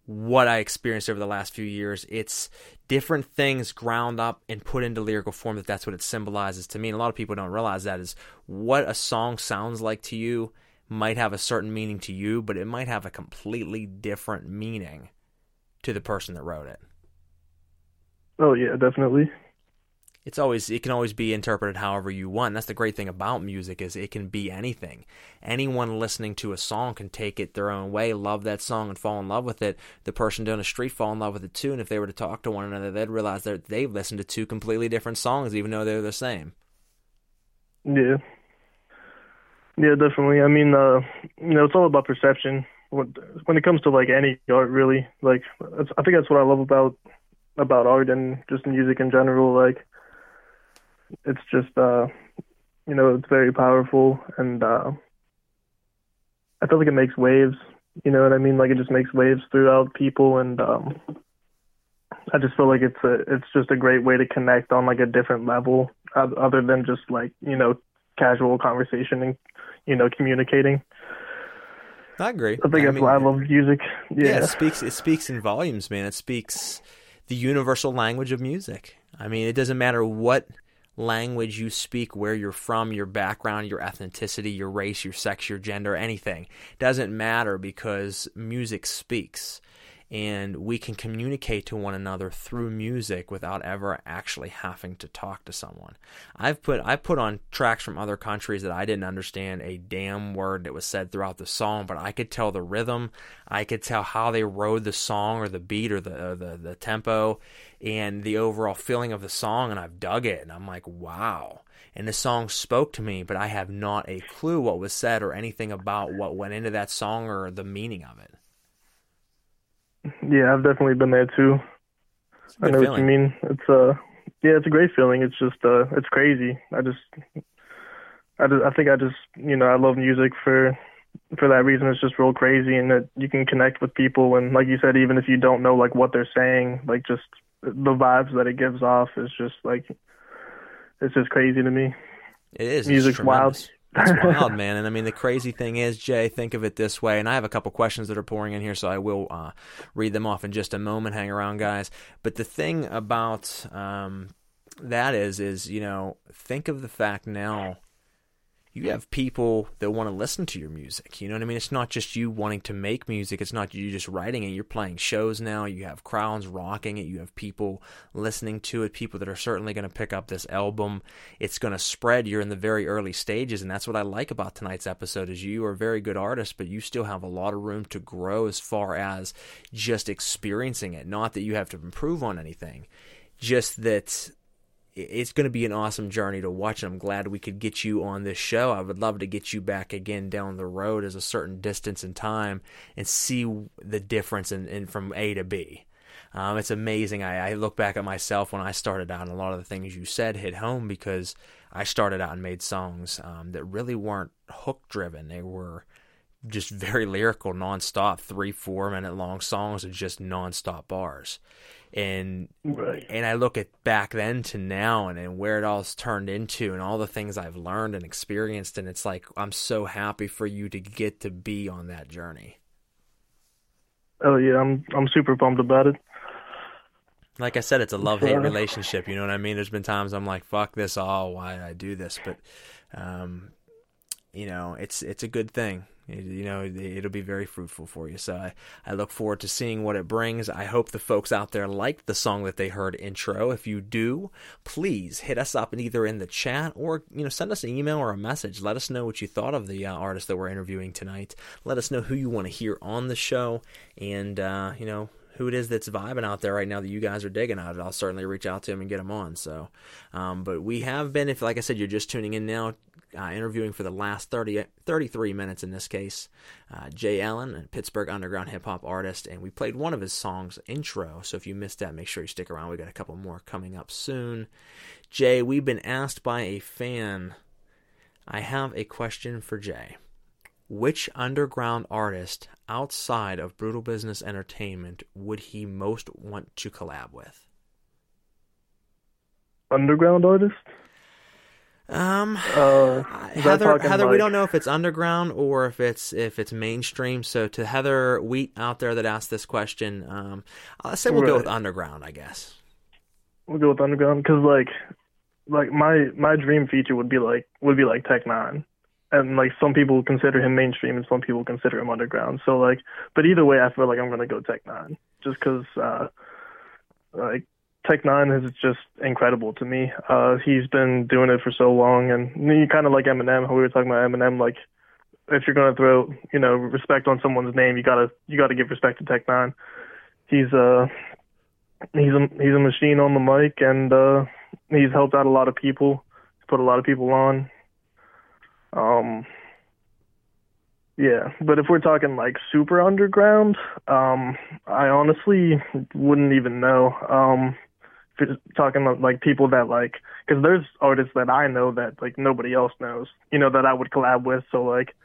what I experienced over the last few years. It's different things ground up and put into lyrical form that that's what it symbolizes to me. And a lot of people don't realize that is what a song sounds like to you might have a certain meaning to you, but it might have a completely different meaning to the person that wrote it. Oh yeah, definitely. It's always it can always be interpreted however you want. That's the great thing about music is it can be anything. Anyone listening to a song can take it their own way, love that song and fall in love with it. The person down the street fall in love with it too, and if they were to talk to one another, they'd realize that they've listened to two completely different songs even though they're the same. Yeah. Yeah, definitely. I mean, uh, you know, it's all about perception. When when it comes to like any art, really, like I think that's what I love about about art and just music in general. Like, it's just, uh, you know, it's very powerful, and uh, I feel like it makes waves. You know what I mean? Like it just makes waves throughout people, and um, I just feel like it's a it's just a great way to connect on like a different level, other than just like you know casual conversation and you know communicating. I agree. I think that's mean, why I love music. Yeah. yeah, it speaks it speaks in volumes, man. It speaks the universal language of music. I mean, it doesn't matter what language you speak, where you're from, your background, your ethnicity, your race, your sex, your gender, anything. It doesn't matter because music speaks. And we can communicate to one another through music without ever actually having to talk to someone. I've put I put on tracks from other countries that I didn't understand a damn word that was said throughout the song, but I could tell the rhythm, I could tell how they rode the song or the beat or the or the, the tempo and the overall feeling of the song and I've dug it and I'm like, wow. And the song spoke to me, but I have not a clue what was said or anything about what went into that song or the meaning of it. Yeah, I've definitely been there too. I know feeling. what you mean. It's uh yeah, it's a great feeling. It's just uh it's crazy. I just I just I think I just you know, I love music for for that reason it's just real crazy and that you can connect with people and like you said, even if you don't know like what they're saying, like just the vibes that it gives off is just like it's just crazy to me. It is. Music's wild. It's wild, man. And I mean, the crazy thing is, Jay, think of it this way. And I have a couple questions that are pouring in here, so I will uh, read them off in just a moment. Hang around, guys. But the thing about um, that is, is you know, think of the fact now. You have people that want to listen to your music. You know what I mean? It's not just you wanting to make music. It's not you just writing it. You're playing shows now. You have crowds rocking it. You have people listening to it. People that are certainly going to pick up this album. It's going to spread. You're in the very early stages, and that's what I like about tonight's episode. Is you are a very good artist, but you still have a lot of room to grow as far as just experiencing it. Not that you have to improve on anything, just that it's going to be an awesome journey to watch. And I'm glad we could get you on this show. I would love to get you back again down the road as a certain distance in time and see the difference in, in from A to B. Um, it's amazing. I, I look back at myself when I started out, and a lot of the things you said hit home because I started out and made songs um, that really weren't hook driven. They were just very lyrical, nonstop, three, four minute long songs of just nonstop bars and Right. and I look at back then to now and, and where it all's turned into and all the things I've learned and experienced and it's like I'm so happy for you to get to be on that journey. Oh yeah, I'm I'm super pumped about it. Like I said, it's a love hate relationship. You know what I mean? There's been times I'm like, "Fuck this all. Why did I do this?" But, um, you know, it's it's a good thing. You know, it- it'll be very fruitful for you. So I, I look forward to seeing what it brings. I hope the folks out there liked the song that they heard intro. If you do, please hit us up either in the chat or you know send us an email or a message. Let us know what you thought of the uh, artist that we're interviewing tonight. Let us know who you want to hear on the show, and uh, you know who it is that's vibing out there right now that you guys are digging out. I'll certainly reach out to him and get him on. So, um, but we have been, if like I said, you're just tuning in now, uh, interviewing for the last 30, 33 minutes in this case, uh, Jay Allen, a Pittsburgh underground hip hop artist, and we played one of his songs, Intro. So if you missed that, make sure you stick around. We got a couple more coming up soon. Jay, we've been asked by a fan. I have a question for Jay. Which underground artist outside of Brutal Business Entertainment would he most want to collab with? Underground artist? Um, Uh, Heather, Heather, we don't know if it's underground or if it's if it's mainstream. So to Heather Wheat out there that asked this question, um, I'll say we'll go with underground. I guess. We'll go with underground because like, like my my dream feature would be like would be like Tech N9ne, and like some people consider him mainstream and some people consider him underground. So like, but either way, I feel like I'm gonna go Tech N9ne just because uh, like Tech N9ne is just incredible to me. Uh, he's been doing it for so long, and you kind of like Eminem. How we were talking about Eminem, like if you're gonna throw you know respect on someone's name, you gotta you gotta give respect to Tech N9ne. He's uh he's a he's a machine on the mic, and uh, he's helped out a lot of people. He's put a lot of people on. Um, yeah, but if we're talking like super underground, um, I honestly wouldn't even know. Um, talking about, like people that like, because there's artists that I know that like nobody else knows, you know, that I would collab with. So like,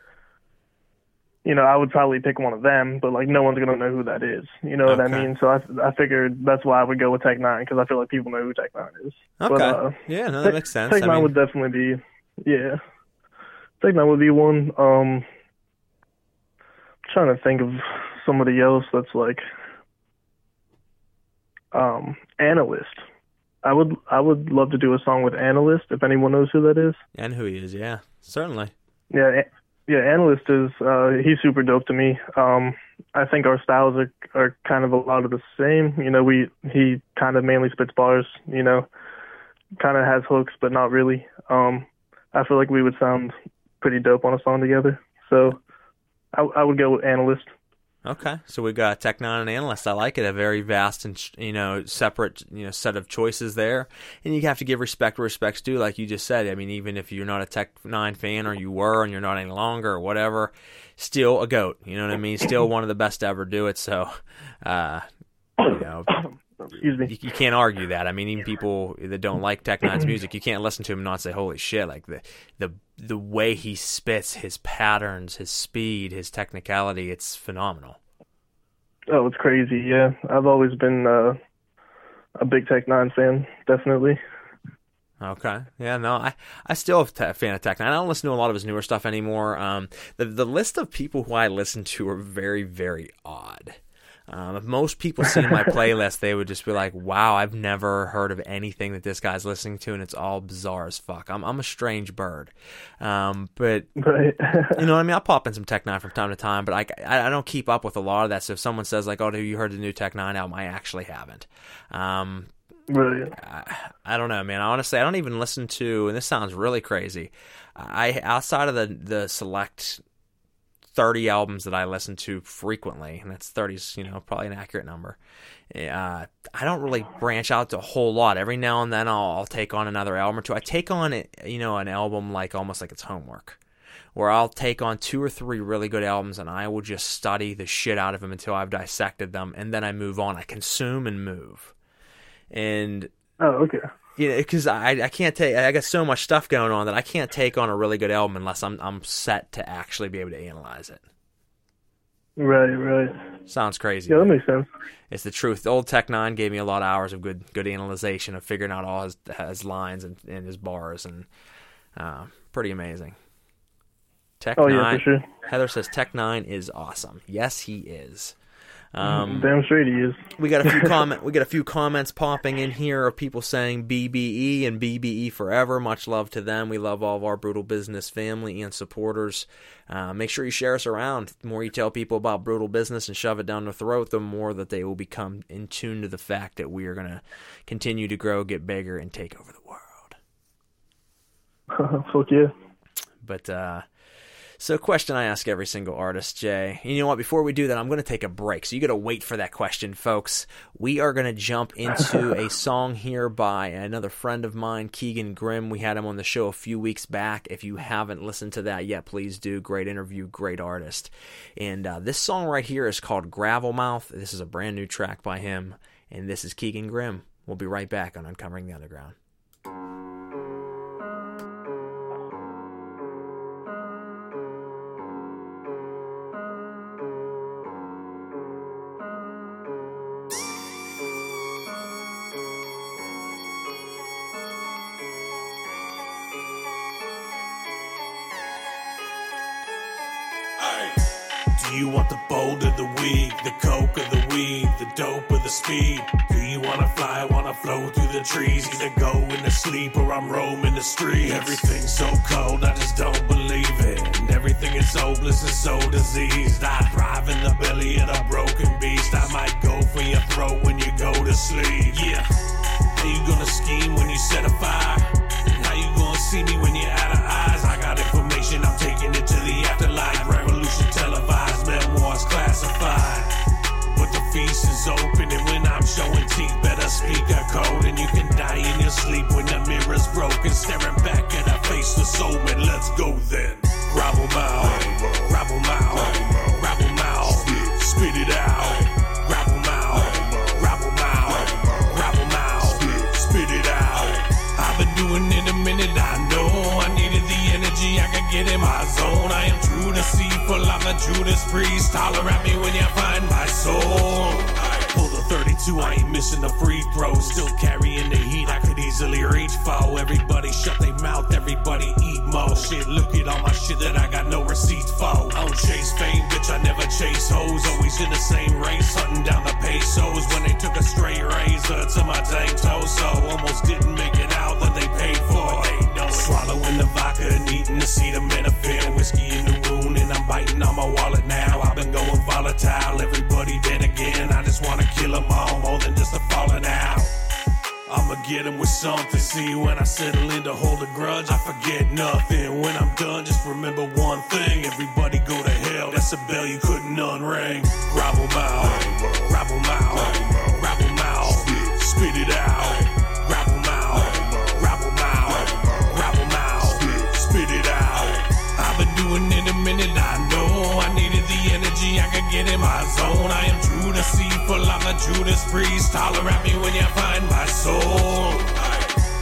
you know, I would probably pick one of them, but like no one's gonna know who that is. You know what I mean? So I I figured that's why I would go with Tech N9ne because I feel like people know who Tech N9ne is. Okay. But, uh, Yeah, no, that makes sense. Tech I Nine mean- would definitely be, yeah. Tech N9ne would be one. Um, I'm trying to think of somebody else that's like, um, analyst. I would I would love to do a song with analyst if anyone knows who that is. And who he is, yeah, certainly. Yeah, yeah. Analyst is uh, he's super dope to me. Um, I think our styles are are kind of a lot of the same. You know, we he kind of mainly spits bars. You know, kind of has hooks, but not really. Um, I feel like we would sound pretty dope on a song together. So, I I would go with Analyst. Okay, so we've got Tech N9ne and Analyst. I like it. A very vast and you know separate you know set of choices there, and you have to give respect where respect's due, like you just said. I mean, even if you're not a Tech N9ne fan, or you were, and you're not any longer, or whatever, still a goat. You know what I mean? Still one of the best to ever do it. So, uh, you know, Excuse me. you, you can't argue that. I mean, even people that don't like Tech N9ne's music, you can't listen to him and not say, "Holy shit!" Like the the the way he spits, his patterns, his speed, his technicality, it's phenomenal. Oh, it's crazy. Yeah, I've always been uh, a big Tech N9ne fan. Definitely. Okay. Yeah. No, I I still a fan of Tech N9ne. I don't listen to a lot of his newer stuff anymore. Um, the the list of people who I listen to are very very odd. Um, if most people see my playlist, they would just be like, "Wow, I've never heard of anything that this guy's listening to, and it's all bizarre as fuck." I'm I'm a strange bird, um, but Right. you know what I mean. I'll pop in some Tech N9ne from time to time, but I, I I don't keep up with a lot of that. So if someone says like, "Oh, have you heard the new Tech N9ne album?" I actually haven't. Um. I, I don't know, man. I honestly, I don't even listen to, and this sounds really crazy. I outside of the the select thirty albums that I listen to frequently, and that's thirty's you know probably an accurate number. Uh, I don't really branch out to a whole lot. Every now and then, I'll, I'll take on another album or two. I take on you know an album like almost like it's homework where I'll take on two or three really good albums and I will just study the shit out of them until I've dissected them, and then I move on. I consume and move. And Oh, okay. You know, because I I can't take I got so much stuff going on that I can't take on a really good album unless I'm I'm set to actually be able to analyze it. Right. Right. Sounds crazy. Yeah, that makes sense. It's the truth. The old Tech N9ne gave me a lot of hours of good good analyzation of figuring out all his his lines and, and his bars and uh, pretty amazing. Tech Oh, yeah, Nine. for sure. Heather says Tech N9ne is awesome. Yes, he is. Um, Damn straight he is. we got a few comment. We got a few comments popping in here of people saying BBE and BBE forever. Much love to them. We love all of our brutal business family and supporters. Uh, make sure you share us around. The more you tell people about brutal business and shove it down their throat, the more that they will become in tune to the fact that we are going to continue to grow, get bigger, and take over the world. Fuck yeah. But uh, so, question I ask every single artist, Jay. You know what? Before we do that, I'm going to take a break. So you got to wait for that question, folks. We are going to jump into a song here by another friend of mine, Keegan Grimm. We had him on the show a few weeks back. If you haven't listened to that yet, please do. Great interview, great artist. And uh, this song right here is called Gravel Mouth. This is a brand new track by him, and this is Keegan Grimm. We'll be right back on Uncovering the Underground. The speed? Do you wanna fly, wanna flow through the trees? Either go into sleep or I'm roaming the streets. Everything's so cold, I just don't believe it. And everything is hopeless and so diseased. I thrive in the belly of a broken beast. I might go for your throat when you go to sleep. Yeah. How you gonna scheme when you set a fire? And how you gonna see me when you're out of eyes? I got information, I'm taking it to the afterlife. Revolution televised, memoirs classified. Open, and when I'm showing teeth, better speak a code. And you can die in your sleep when the mirror's broken. Staring back at our face, the soul, man, let's go then. Gravel mouth, gravel mouth, gravel mouth, spit it out. Gravel mouth, gravel mouth, gravel mouth, spit it out. I've been doing it a minute, I know. I needed the energy I could get in my zone. I am true to see, full of the Judas Priest. Holler at me when you find my soul. Pull the 32, I ain't missing the free throw. Still carrying the heat, I could easily reach for. Everybody shut their mouth, everybody eat more. Shit, look at all my shit that I got no receipts for. I don't chase fame, bitch, I never chase hoes. Always in the same race, hunting down the pesos. When they took a straight razor to my tank torso. Almost didn't make it out that they paid for. They don't swallowing the vodka and eating the acetaminophen. Whiskey in the wound, and I'm biting on my wallet now. I've been going volatile, everybody dead again. Kill them all more than just a falling out. I'ma get him with something. See, when I settle in to hold a grudge, I forget nothing. When I'm done, just remember one thing. Everybody go to hell. That's a bell you couldn't unring. Gravel mouth, gravel mouth, gravel mouth, spit it out. Get in my zone. I am true full of the Judas Priest. Holler at me when you find my soul.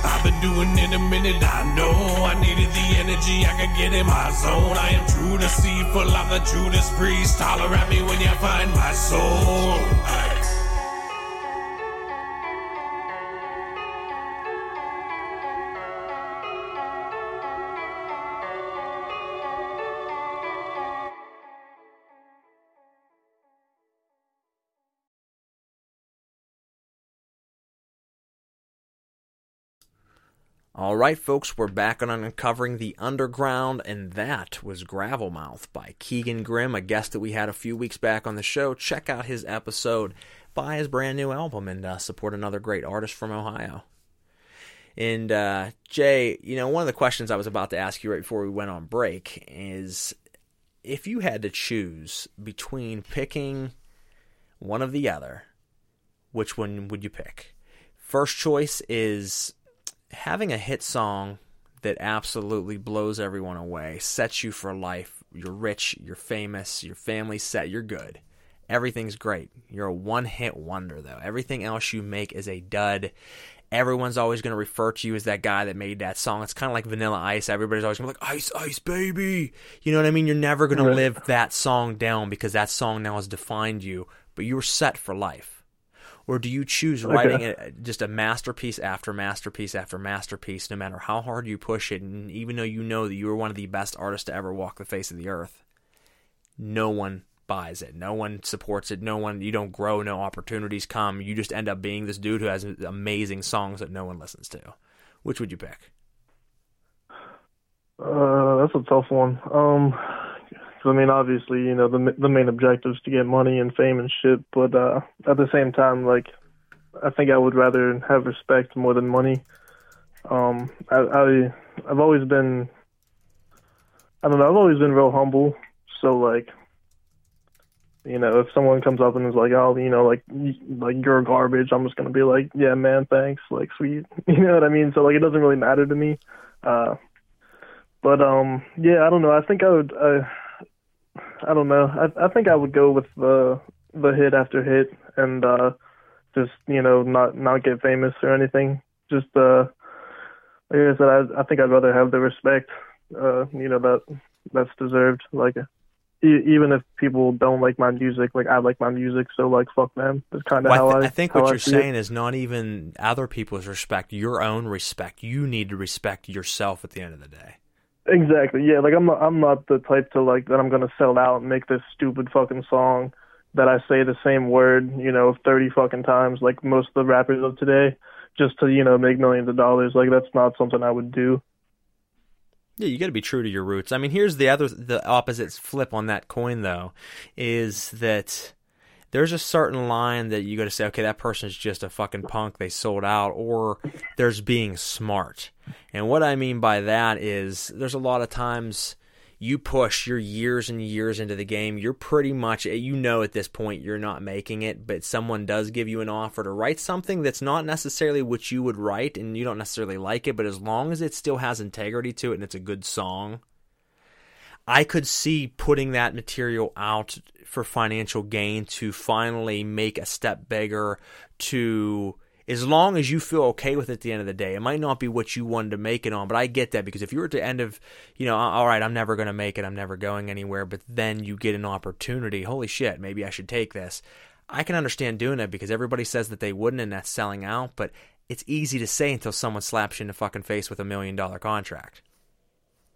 I've been doing it a minute, I know. I needed the energy I could get in my zone. I am true full of the Judas Priest. Holler at me when you find my soul. All right, folks, we're back on uncovering the underground, and that was Gravelmouth by Keegan Grimm, a guest that we had a few weeks back on the show. Check out his episode, buy his brand new album, and uh, support another great artist from Ohio. And uh, Jay, you know, one of the questions I was about to ask you right before we went on break is if you had to choose between picking one of the other, which one would you pick? First choice is having a hit song that absolutely blows everyone away, sets you for life. You're rich, you're famous, your family's set, you're good. Everything's great. You're a one hit wonder, though. Everything else you make is a dud. Everyone's always going to refer to you as that guy that made that song. It's kind of like Vanilla Ice. Everybody's always going to be like, Ice, Ice, baby. You know what I mean? You're never going to live that song down because that song now has defined you, but you were set for life or do you choose writing a, just a masterpiece after masterpiece after masterpiece, no matter how hard you push it, and even though you know that you are one of the best artists to ever walk the face of the earth, no one buys it, no one supports it, no one, you don't grow, no opportunities come, you just end up being this dude who has amazing songs that no one listens to. Which would you pick? Uh, that's a tough one. Um, I mean, obviously, you know, the the main objective is to get money and fame and shit. But uh, at the same time, like, I think I would rather have respect more than money. Um, I, I I've always been, I don't know, I've always been real humble. So like, you know, if someone comes up and is like, oh, you know, like, like you're garbage, I'm just gonna be like, yeah, man, thanks, like, sweet. You know what I mean? So like, it doesn't really matter to me. Uh, but um, yeah, I don't know. I think I would. I, I don't know. I I think I would go with the the hit after hit and uh just you know not not get famous or anything. Just uh like I said, I I think I'd rather have the respect uh you know that that's deserved. Like e- even if people don't like my music, like I like my music, so like fuck them. That's kind of Well, I, how th- I I think what I you're saying is not even other people's respect, your own respect. You need to respect yourself at the end of the day. Exactly. Yeah, like I'm I'm not the type to like that I'm gonna sell out and make this stupid fucking song that I say the same word, you know, thirty fucking times like most of the rappers of today, just to, you know, make millions of dollars. Like that's not something I would do. Yeah, you got to be true to your roots. I mean, here's the other, the opposite flip on that coin, though, is that there's a certain line that you got to say, okay, that person's just a fucking punk. They sold out, or there's being smart. And what I mean by that is there's a lot of times you push your years and years into the game. You're pretty much, you know, at this point, you're not making it, but someone does give you an offer to write something that's not necessarily what you would write and you don't necessarily like it, but as long as it still has integrity to it and it's a good song, I could see putting that material out for financial gain to finally make a step bigger to as long as you feel okay with it at the end of the day. It might not be what you wanted to make it on, but I get that because if you were at the end of, you know, all right, I'm never going to make it, I'm never going anywhere, but then you get an opportunity, holy shit, maybe I should take this. I can understand doing it because everybody says that they wouldn't and that's selling out, but it's easy to say until someone slaps you in the fucking face with a million dollar contract.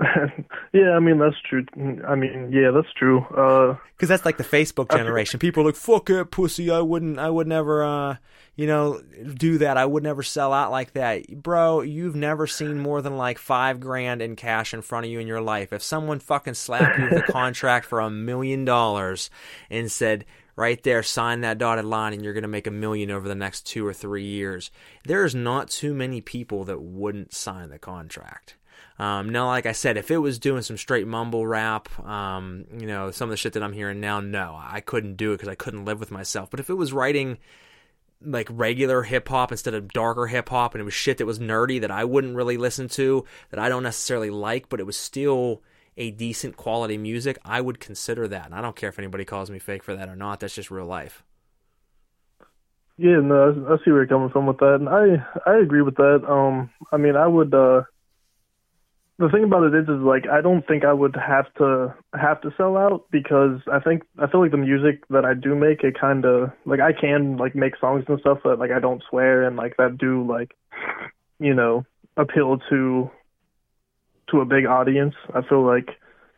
yeah, I mean that's true. I mean, yeah, that's true. Because uh, that's like the Facebook generation. People are like, "Fuck it, pussy." I wouldn't. I would never. Uh, you know, do that. I would never sell out like that, bro. You've never seen more than like five grand in cash in front of you in your life. If someone fucking slapped you with a contract for a million dollars and said, right there, sign that dotted line, and you're going to make a million over the next two or three years. There's not too many people that wouldn't sign the contract. Um, now, like I said, if it was doing some straight mumble rap, um, you know, some of the shit that I'm hearing now, no, I couldn't do it because I couldn't live with myself. But if it was writing like regular hip hop instead of darker hip hop, and it was shit that was nerdy that I wouldn't really listen to, that I don't necessarily like, but it was still a decent quality music, I would consider that. And I don't care if anybody calls me fake for that or not. That's just real life. Yeah, no, I see where you're coming from with that, and I I agree with that. Um, I mean, I would. uh the thing about it is, is like I don't think I would have to have to sell out because I think I feel like the music that I do make, it kind of like I can like make songs and stuff that like I don't swear and like that do like you know appeal to to a big audience. I feel like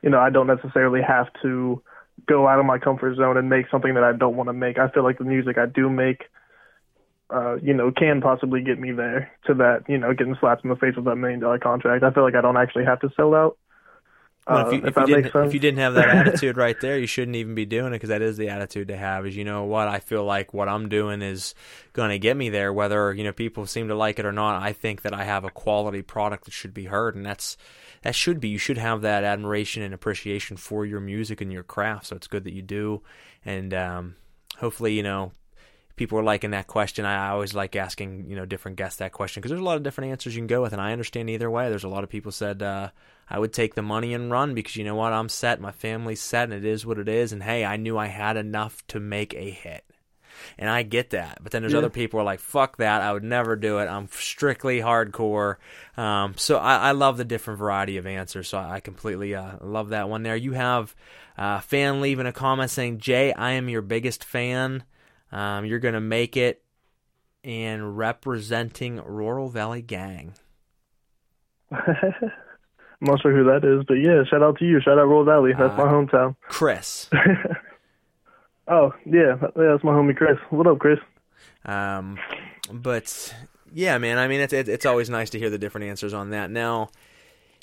you know I don't necessarily have to go out of my comfort zone and make something that I don't want to make. I feel like the music I do make uh, you know, can possibly get me there to that, you know, getting slapped in the face with that million dollar contract. I feel like I don't actually have to sell out. Well, if, you, uh, if, if, you didn't, if you didn't have that attitude right there, you shouldn't even be doing it because that is the attitude to have. Is you know what I feel like what I'm doing is going to get me there, whether you know people seem to like it or not. I think that I have a quality product that should be heard, and that's that should be. You should have that admiration and appreciation for your music and your craft. So it's good that you do, and um, hopefully, you know, people are liking that question. I always like asking, you know, different guests that question because there's a lot of different answers you can go with, and I understand either way. There's a lot of people said uh, I would take the money and run because you know what, I'm set, my family's set, and it is what it is. And hey, I knew I had enough to make a hit. And I get that, but then there's yeah. other people who are like, "Fuck that! I would never do it. I'm strictly hardcore." Um, so I, I, love the different variety of answers. So I completely uh, love that one there. You have a uh, fan leaving a comment saying, "Jay, I am your biggest fan." Um, you're going to make it in representing Rural Valley Gang. I'm not sure who that is, but yeah, shout out to you. Shout out Rural Valley. That's uh, my hometown. Chris. oh, yeah. Yeah, that's my homie Chris. What up, Chris? Um, but yeah, man, I mean, it's, it's always nice to hear the different answers on that. Now,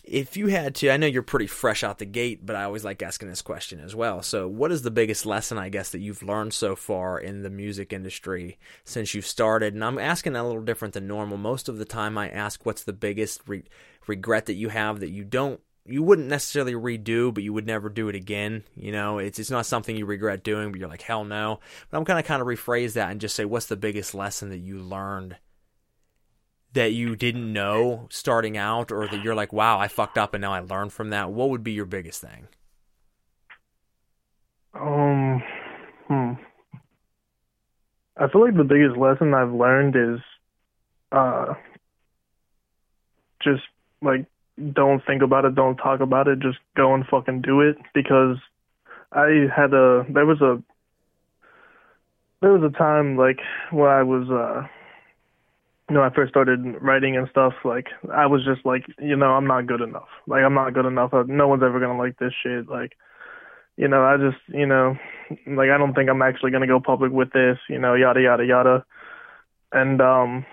if you had to, I know you're pretty fresh out the gate, but I always like asking this question as well. So, what is the biggest lesson, I guess, that you've learned so far in the music industry since you've started? And I'm asking that a little different than normal. Most of the time, I ask what's the biggest re- regret that you have that you don't, you wouldn't necessarily redo, but you would never do it again. You know, it's it's not something you regret doing, but you're like, hell no. But I'm gonna kind of rephrase that and just say, what's the biggest lesson that you learned that you didn't know starting out or that you're like wow i fucked up and now i learned from that what would be your biggest thing? Um hmm. I feel like the biggest lesson i've learned is uh just like don't think about it don't talk about it just go and fucking do it because i had a there was a there was a time like when i was uh you know, I first started writing and stuff, like I was just like, you know, I'm not good enough. Like I'm not good enough. Uh, No one's ever gonna like this shit. Like, you know, I just, you know, like I don't think I'm actually gonna go public with this. You know, yada yada yada. And um,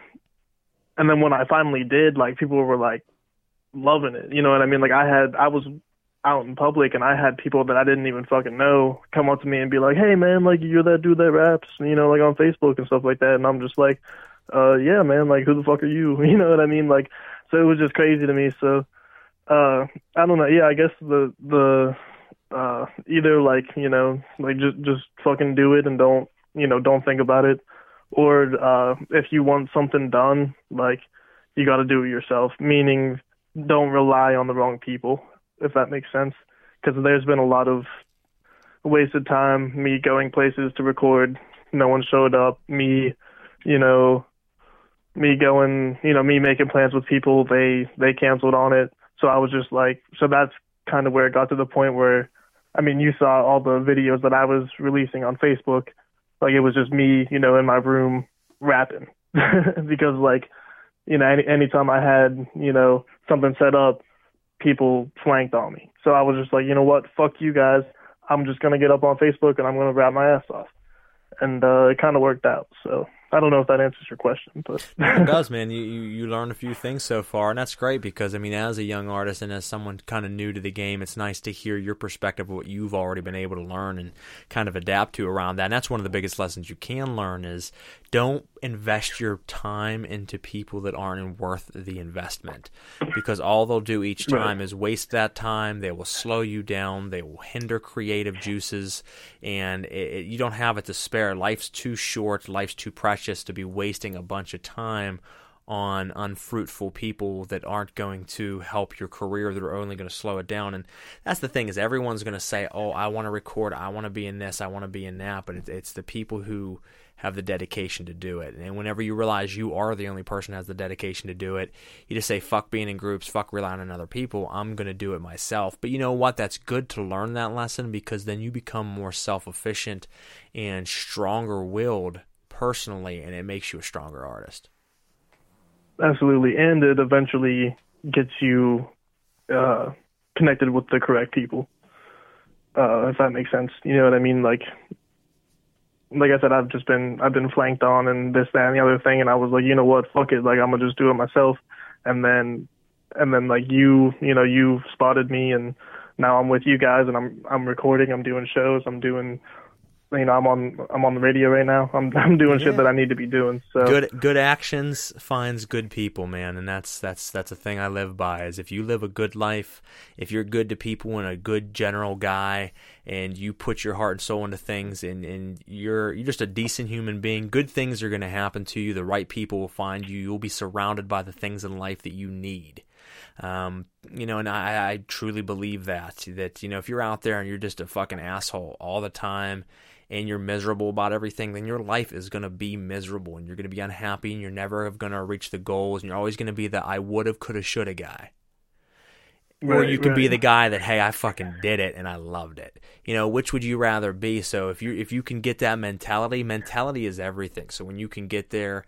and then when I finally did, like people were like loving it. You know what I mean? Like I had, I was out in public and I had people that I didn't even fucking know come up to me and be like, "Hey man, like you're that dude that raps," you know, like on Facebook and stuff like that. And I'm just like, "Uh, yeah, man, like who the fuck are you?" You know what I mean? Like, so it was just crazy to me. So, uh, I don't know. Yeah, I guess the the uh either like you know like just just fucking do it and don't you know don't think about it, or uh if you want something done, like you got to do it yourself. Meaning, don't rely on the wrong people if that makes sense. Because there's been a lot of wasted time, me going places to record, no one showed up, me, you know, me going, you know, me making plans with people, they they canceled on it. So I was just like, so that's kind of where it got to the point where, I mean, you saw all the videos that I was releasing on Facebook, like it was just me, you know, in my room rapping, because like, you know, any anytime I had, you know, something set up, people flanked on me. So I was just like, you know what, fuck you guys. I'm just gonna get up on Facebook and I'm gonna rap my ass off. And uh, it kind of worked out. So I don't know if that answers your question, but it does, man. You, you you learn a few things so far, and that's great because I mean, as a young artist and as someone kind of new to the game, it's nice to hear your perspective of what you've already been able to learn and kind of adapt to around that. And that's one of the biggest lessons you can learn is don't invest your time into people that aren't worth the investment because all they'll do each time is waste that time. They will slow you down. They will hinder creative juices, and it, you don't have it to spare. Life's too short. Life's too precious to be wasting a bunch of time on unfruitful people that aren't going to help your career that are only going to slow it down and that's the thing is everyone's going to say oh i want to record i want to be in this i want to be in that but it's the people who have the dedication to do it. And whenever you realize you are the only person who has the dedication to do it you just say fuck being in groups fuck relying on other people i'm going to do it myself. But you know what? That's good to learn that lesson because then you become more self-efficient and stronger willed personally and it makes you a stronger artist. Absolutely. And it eventually gets you uh connected with the correct people uh if that makes sense. You know what i mean? Like like i said i've just been i've been flanked on and this that and the other thing. And i was like you know what? Fuck it. Like i'm gonna just do it myself. And then and then like you you know you spotted me and now i'm with you guys and i'm i'm recording. I'm doing shows. I'm doing you know, I'm on I'm on the radio right now. I'm I'm doing yeah. shit that I need to be doing. So good good actions finds good people, man, and that's that's that's a thing I live by. Is if you live a good life, if you're good to people and a good general guy, and you put your heart and soul into things, and and you're you're just a decent human being, good things are going to happen to you. The right people will find you. You'll be surrounded by the things in life that you need. Um, you know, and I, I truly believe that that you know if you're out there and you're just a fucking asshole all the time and you're miserable about everything, then your life is going to be miserable and you're going to be unhappy and you're never going to reach the goals and you're always going to be the I would have, could have, should have guy. Right, or you can right. be the guy that hey I fucking did it and I loved it. You know, which would you rather be? So if you if you can get that mentality, mentality is everything. So when you can get there,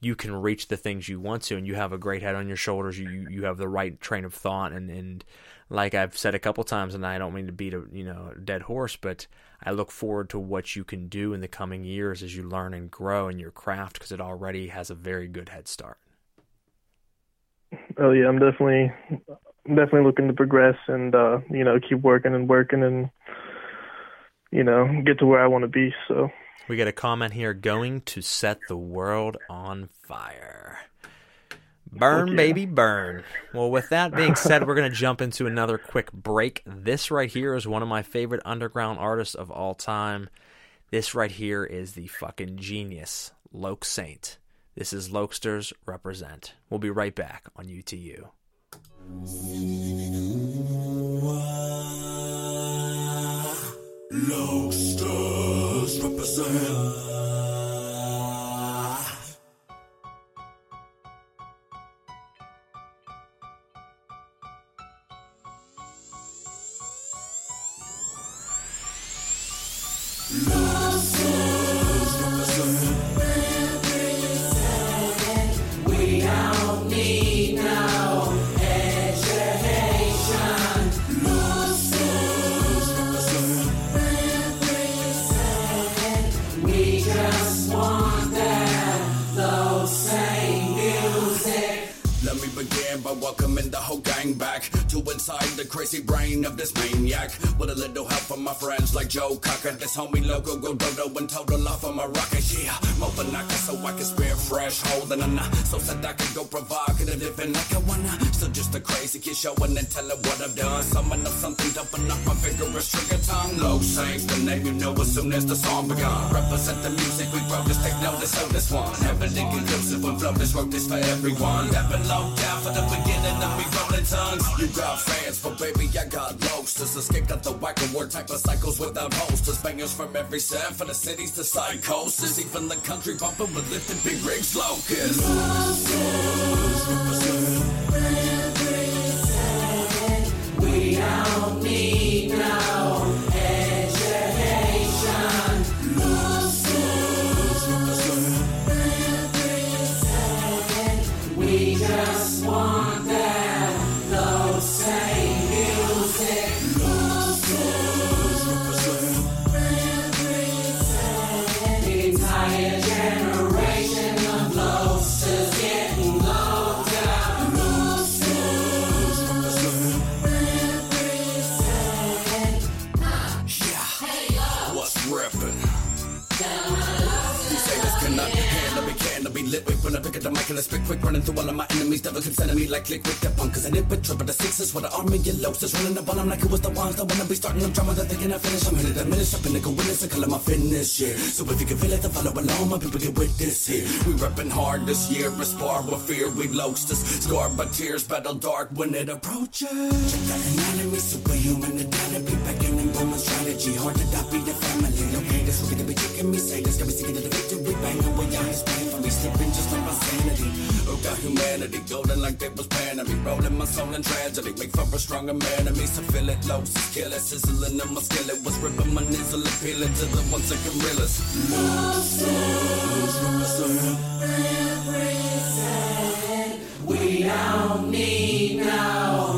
you can reach the things you want to and you have a great head on your shoulders, you you have the right train of thought and and like I've said a couple times and I don't mean to beat a, you know, dead horse, but I look forward to what you can do in the coming years as you learn and grow in your craft because it already has a very good head start. Oh yeah, I'm definitely definitely looking to progress and uh, you know keep working and working and you know get to where I want to be. So we got a comment here: going to set the world on fire. Burn, yeah. baby, burn. Well, with that being said, we're going to jump into another quick break. This right here is one of my favorite underground artists of all time. This right here is the fucking genius, Loke Saint. This is Lokesters Represent. We'll be right back on UTU. Lokesters Represent. Welcoming the whole gang back to inside the crazy brain of this maniac. With a little help from my friends like Joe Cocker, this homie logo go dodo and total off of my rocket. Yeah, Mopanaka so I can spare fresh holding knot. So said I can go provocative, living like I wanna. Still just a crazy kid showing and telling what I've done. Someone of something dumping up my vigorous trigger tongue. Low saints, the name you know as soon as the song begun. Represent the music we wrote, just take notice of this one. Heavily conclusive when flow this wrote this for everyone. Never low down for the beginning of me rolling tongues. You got fans, but baby, I got loasters. Escaped out the whack award type of cycles without holsters. Bangers from every set, from the cities to coasters. Even the country bumping with lifted big rigs locust. We don't need no pick up the mic and I spit quick, running through all of my enemies. Devil keep sending me like click with the punk, cause I nip it, triple the sixes with the army of lobsters running up on them like it was the ones that wanna be starting them drama that they cannot finish. I'm headed to diminish, up the go witness, the color my fitness, yeah. So if you can feel it, then follow along, my people get with this here. We reppin' hard this year, respond with fear, we lobsters. Scarred by tears, battle dark when it approaches. Check an enemy, superhuman, the be back in and boom, strategy. Hard to not be the family, okay? This wicked to be kicking me, say this, got me seeking the victory, banging with y'all, slipping just like my sanity. Oh, humanity, golden like they was panning rolling my soul in tragedy, make for a stronger man of me, so feel it low, so kill it, sizzling in my skillet, was ripping my nizzle, appealing to the ones that can. We don't need no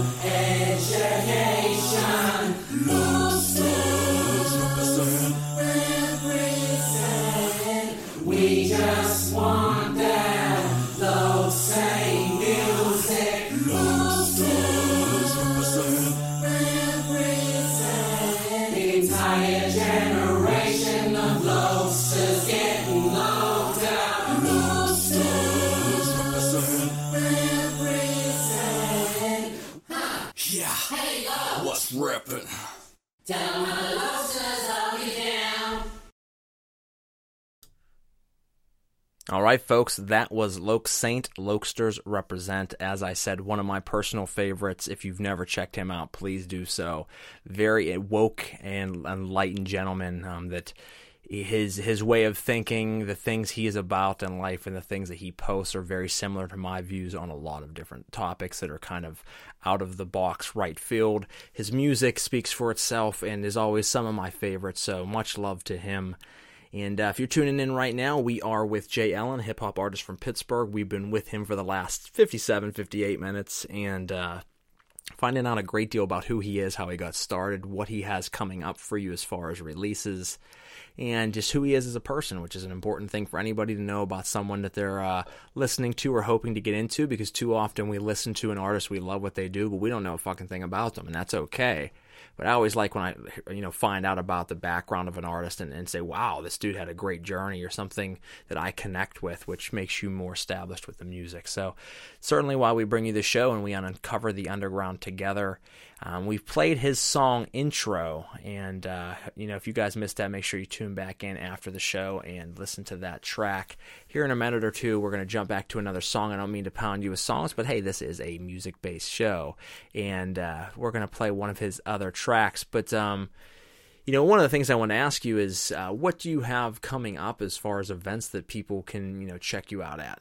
The lobsters, I'll be down. All right, folks, that was Loke Saint. Lokesters represent, as I said, one of my personal favorites. If you've never checked him out, please do so. Very woke and enlightened gentleman um, that his his way of thinking, the things he is about in life, and the things that he posts are very similar to my views on a lot of different topics that are kind of out of the box, right field. His music speaks for itself and is always some of my favorites. So much love to him. And uh, if you're tuning in right now, we are with Jay Allen, hip hop artist from Pittsburgh. We've been with him for the last 57, 58 minutes and uh, finding out a great deal about who he is, how he got started, what he has coming up for you as far as releases, and just who he is as a person, which is an important thing for anybody to know about someone that they're uh, listening to or hoping to get into because too often we listen to an artist, we love what they do, but we don't know a fucking thing about them, and that's okay. But I always like when I, you know, find out about the background of an artist and, and say, wow, this dude had a great journey or something that I connect with, which makes you more established with the music. So certainly why we bring you the show and we uncover the underground together. Um, we've played his song intro, and uh, you know if you guys missed that, make sure you tune back in after the show and listen to that track. Here in a minute or two, we're going to jump back to another song. I don't mean to pound you with songs, but hey, this is a music-based show, and uh, we're going to play one of his other tracks. But um, you know, one of the things I want to ask you is, uh, what do you have coming up as far as events that people can you know check you out at?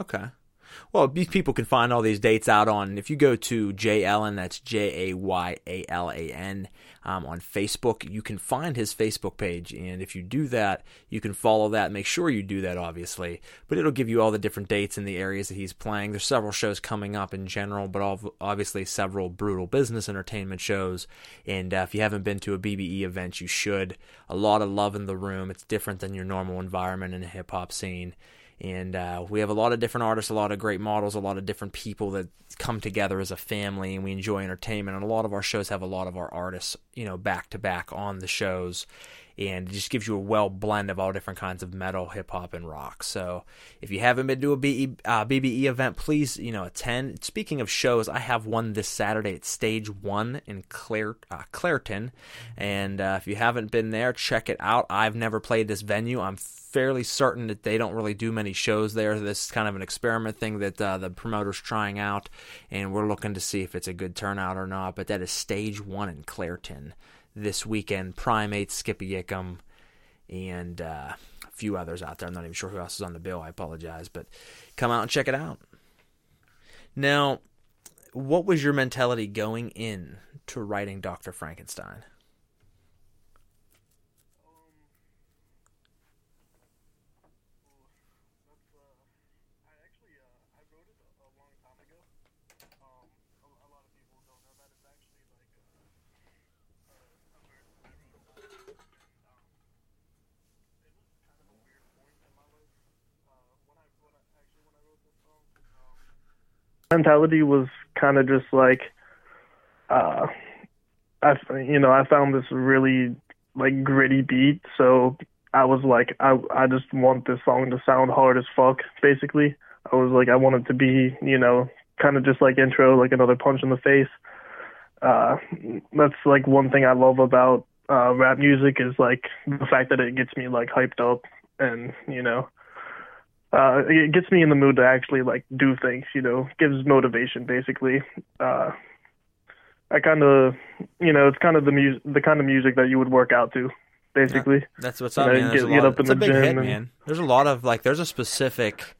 Okay. Well, these people can find all these dates out on, if you go to Jay Alan, that's J A Y A L A N, um, on Facebook, you can find his Facebook page. And if you do that, you can follow that. Make sure you do that, obviously. But it'll give you all the different dates and the areas that he's playing. There's several shows coming up in general, but obviously several brutal business entertainment shows. And uh, if you haven't been to a BBE event, you should. A lot of love in the room. It's different than your normal environment in the hip hop scene and uh, we have a lot of different artists, a lot of great models, a lot of different people that come together as a family, and we enjoy entertainment. And a lot of our shows have a lot of our artists, you know, back to back on the shows, and it just gives you a well blend of all different kinds of metal, hip hop, and rock. So if you haven't been to a BE, uh, BBE event, please you know attend. Speaking of shows, I have one this Saturday at Stage One in Clare, uh, Clairton, and uh, if you haven't been there, check it out. I've never played this venue. I'm fairly certain that they don't really do many shows there. This is kind of an experiment thing that uh, the promoter's trying out, and we're looking to see if it's a good turnout or not. But that is Stage One in Clairton this weekend. Primate, Skippy Yickham, and uh, a few others out there. I'm not even sure who else is on the bill. I apologize, but come out and check it out. Now, what was your mentality going in to writing Dr. Frankenstein? Mentality was kind of just like uh I you know I found this really like gritty beat so I was like I I just want this song to sound hard as fuck basically. I was like I want it to be you know kind of just like intro like another punch in the face. Uh that's like one thing I love about uh rap music is like the fact that it gets me like hyped up and you know uh, it gets me in the mood to actually like do things. You know, gives motivation basically. Uh, I kind of, you know, it's kind of the music, the kind of music that you would work out to, basically. Yeah, that's what's up, man. Get, get up in the gym. Hit, and, man. There's a lot of like, there's a specific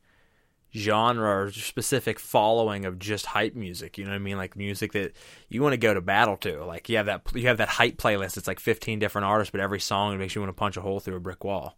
genre or specific following of just hype music. You know what I mean? Like music that you want to go to battle to. Like you have that you have that hype playlist. It's like 15 different artists, but every song makes you want to punch a hole through a brick wall.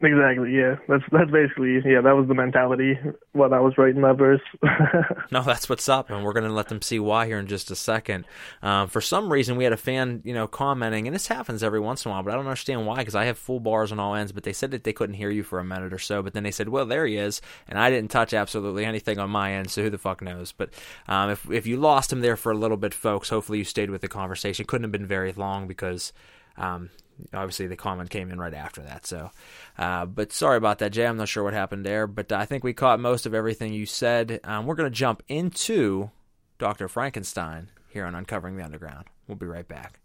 Exactly. Yeah. That's that's basically yeah. That was the mentality while I was writing that verse. no, that's what's up, and we're gonna let them see why here in just a second. Um, for some reason, we had a fan, you know, commenting, and this happens every once in a while, but I don't understand why because I have full bars on all ends. But they said that they couldn't hear you for a minute or so, but then they said, "Well, there he is," and I didn't touch absolutely anything on my end, so who the fuck knows? But um, if if you lost him there for a little bit, folks, hopefully you stayed with the conversation. Couldn't have been very long because. Um, obviously the comment came in right after that. So, uh, but sorry about that, Jay. I'm not sure what happened there, but I think we caught most of everything you said. Um, we're going to jump into Dr. Frankenstein here on Uncovering the Underground. We'll be right back.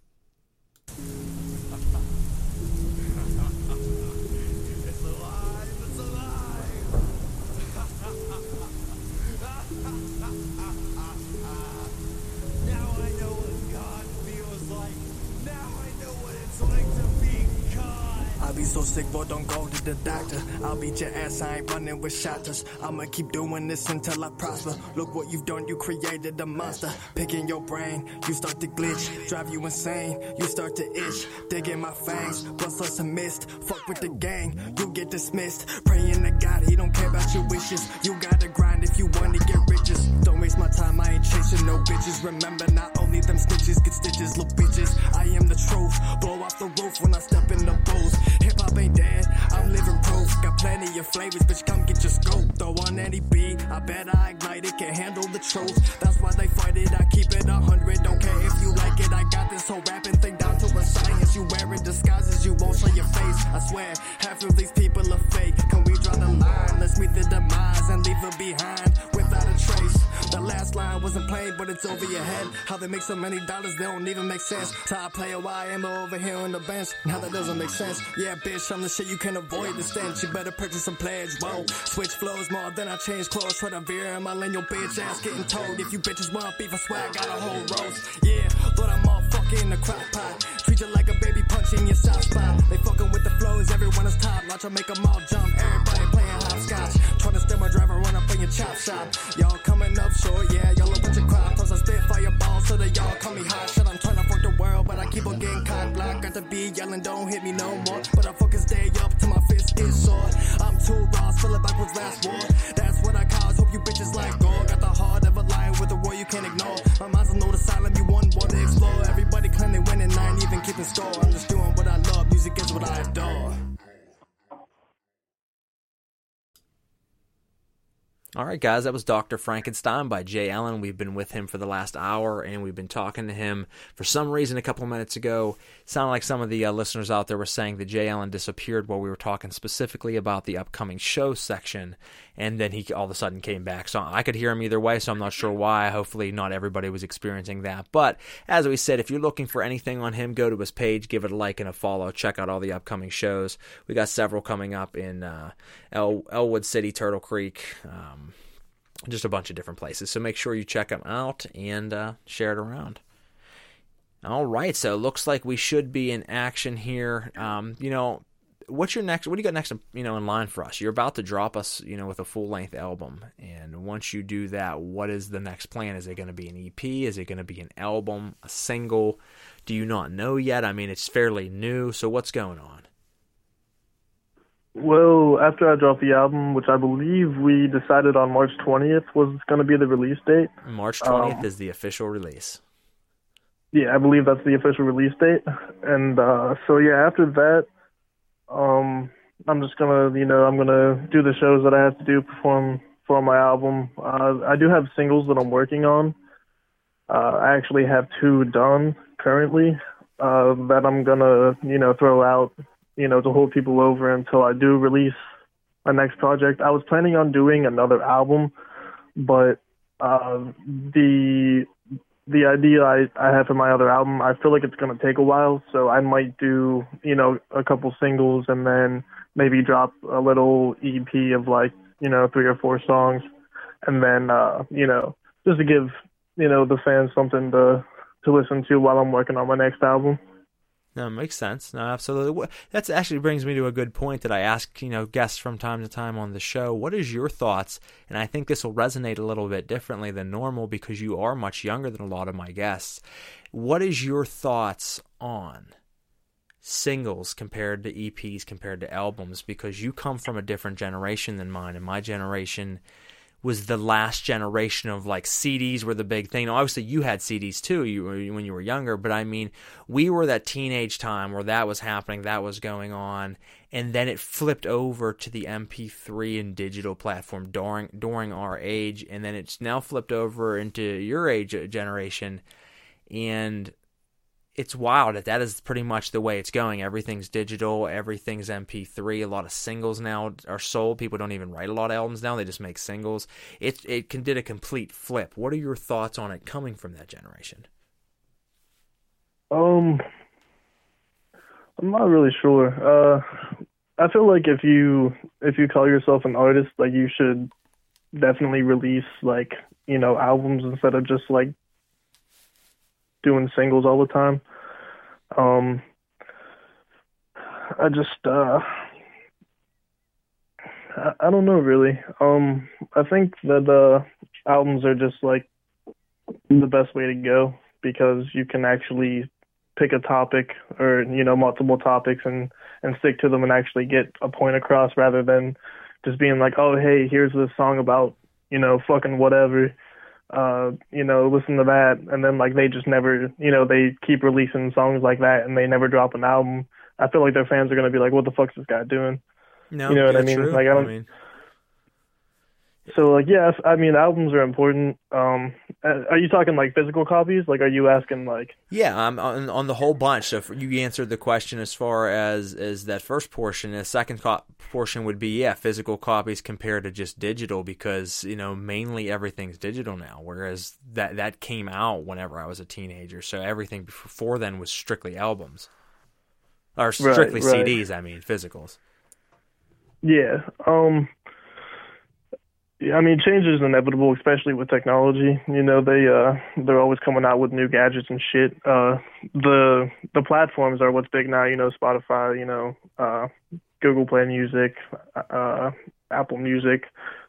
Sick, boy, don't go to the doctor. I'll beat your ass, I ain't running with shotters. I'ma keep doing this until I prosper. Look what you've done, you created a monster. Picking your brain, you start to glitch. Drive you insane, you start to itch. Dig in my fangs, bust us a mist. Fuck with the gang, you get dismissed. Praying to God, he don't care about your wishes. You gotta grind if you wanna get riches. Don't waste my time, I ain't chasing no bitches. Remember, not only them stitches get stitches, little bitches. I am the truth. Blow off the roof when I step in the booth. Hip hop ain't dead, I'm living proof. Got plenty of flavors, bitch, come get your scope. Throw on any beat, I bet I ignite it, can handle the truth. That's why they fight it, I keep it a hundred. Don't care if you like it, I got this whole rapping thing down to a science. You wearing disguises, you won't show your face. I swear, half of these people are fake. Can we draw the line? Let's meet the demise and leave it behind without a trace. That last line wasn't played, but it's over your head. How they make so many dollars, they don't even make sense. Top player, why am I over here on the bench? Now that doesn't make sense. Yeah, bitch, I'm the shit you can't avoid the stench. You better purchase some pledge. Whoa, switch flows more than I change clothes. Try to veer in my lane, your bitch ass getting told. If you bitches want beef, I swear I got a whole roast. Yeah, thought I'm all fucking a crock pot. Treat you like a baby punching your soft spot. They fucking with the flows, everyone is top. Watch I make them all jump. Everybody playing hopscotch. Trying to steal my driver, run up in your chop shop. Y'all coming up yeah, y'all a bunch of crap. Plus I spit fireballs so that y'all call me hot shit. I'm trying to fuck the world, but I keep on getting caught block. Got the beat yelling, don't hit me no more. But I fucking stay up till my fist get sore. I'm too raw, still it backwards last war. That's what I cause, hope you bitches like gore. Got the heart of a lion with a war you can't ignore. My mind's a note asylum, you want, want to explore. Everybody claim they win and I ain't even keeping score. I'm just doing what I love, music is what I adore. All right, guys, that was Dr. Frankenstein by Jay Alan. We've been with him for the last hour, and we've been talking to him for some reason a couple of minutes ago. Sounded like some of the uh, listeners out there were saying that Jay Alan disappeared while we were talking specifically about the upcoming show section, and then he all of a sudden came back. So I could hear him either way, so I'm not sure why. Hopefully, not everybody was experiencing that. But as we said, if you're looking for anything on him, go to his page, give it a like and a follow. Check out all the upcoming shows. We got several coming up in uh, El- Ellwood City, Turtle Creek. Um, just a bunch of different places. So make sure you check them out and uh, share it around. All right, so looks like we should be in action here. Um, you know, what's your next? What do you got next? You know, in line for us? You're about to drop us, you know, with a full length album, and once you do that, what is the next plan? Is it going to be an EP? Is it going to be an album? A single? Do you not know yet? I mean, it's fairly new, so what's going on? Well, after I dropped the album, which I believe we decided on March 20th was going to be the release date. March 20th um, is the official release. Yeah, I believe that's the official release date. And uh, so, yeah, after that, um, I'm just going to, you know, I'm going to do the shows that I have to do, perform for my album. Uh, I do have singles that I'm working on. Uh, I actually have two done currently uh, that I'm going to, you know, throw out you know, to hold people over until I do release my next project. I was planning on doing another album, but uh, the the idea I, I have for my other album, I feel like it's gonna take a while, so I might do, you know, a couple singles and then maybe drop a little EP of like, you know, three or four songs and then uh, you know, just to give, you know, the fans something to to listen to while I'm working on my next album. No, makes sense. No, absolutely. That actually brings me to a good point that I ask, you know, guests from time to time on the show. What is your thoughts? And I think this will resonate a little bit differently than normal because you are much younger than a lot of my guests. What is your thoughts on singles compared to EPs compared to albums? Because you come from a different generation than mine, and my generation was the last generation of like CDs were the big thing. Now, obviously, you had CDs too you, when you were younger, but I mean, we were that teenage time where that was happening, that was going on, and then it flipped over to the MP3 and digital platform during during our age, and then it's now flipped over into your age generation, and it's wild that that is pretty much the way it's going. Everything's digital, everything's MP3. A lot of singles now are sold. People don't even write a lot of albums now; they just make singles. It it can, did a complete flip. What are your thoughts on it coming from that generation? Um, I'm not really sure. Uh, I feel like if you if you call yourself an artist, like you should definitely release like you know albums instead of just like doing singles all the time. Um, I just uh, I, I don't know really. Um, I think that uh, albums are just like the best way to go because you can actually pick a topic or you know multiple topics and and stick to them and actually get a point across rather than just being like oh hey here's this song about you know fucking whatever uh, you know, listen to that, and then like they just never, you know, they keep releasing songs like that, and they never drop an album. I feel like their fans are gonna be like, "What the fuck's this guy doing?" No, you know what I mean? True. Like I don't. I mean, So like yes, I mean albums are important. Um, are you talking like physical copies? Like, are you asking like? Yeah, um, on on the whole bunch. So you answered the question as far as as that first portion. The second co- portion would be yeah, physical copies compared to just digital because you know mainly everything's digital now. Whereas that that came out whenever I was a teenager, so everything before then was strictly albums or strictly right. CDs. I mean physicals. Yeah. Um. Yeah, I mean, change is inevitable, especially with technology. You know, they uh they're always coming out with new gadgets and shit. Uh, the the platforms are what's big now. You know, Spotify. You know, uh, Google Play Music, uh, Apple Music.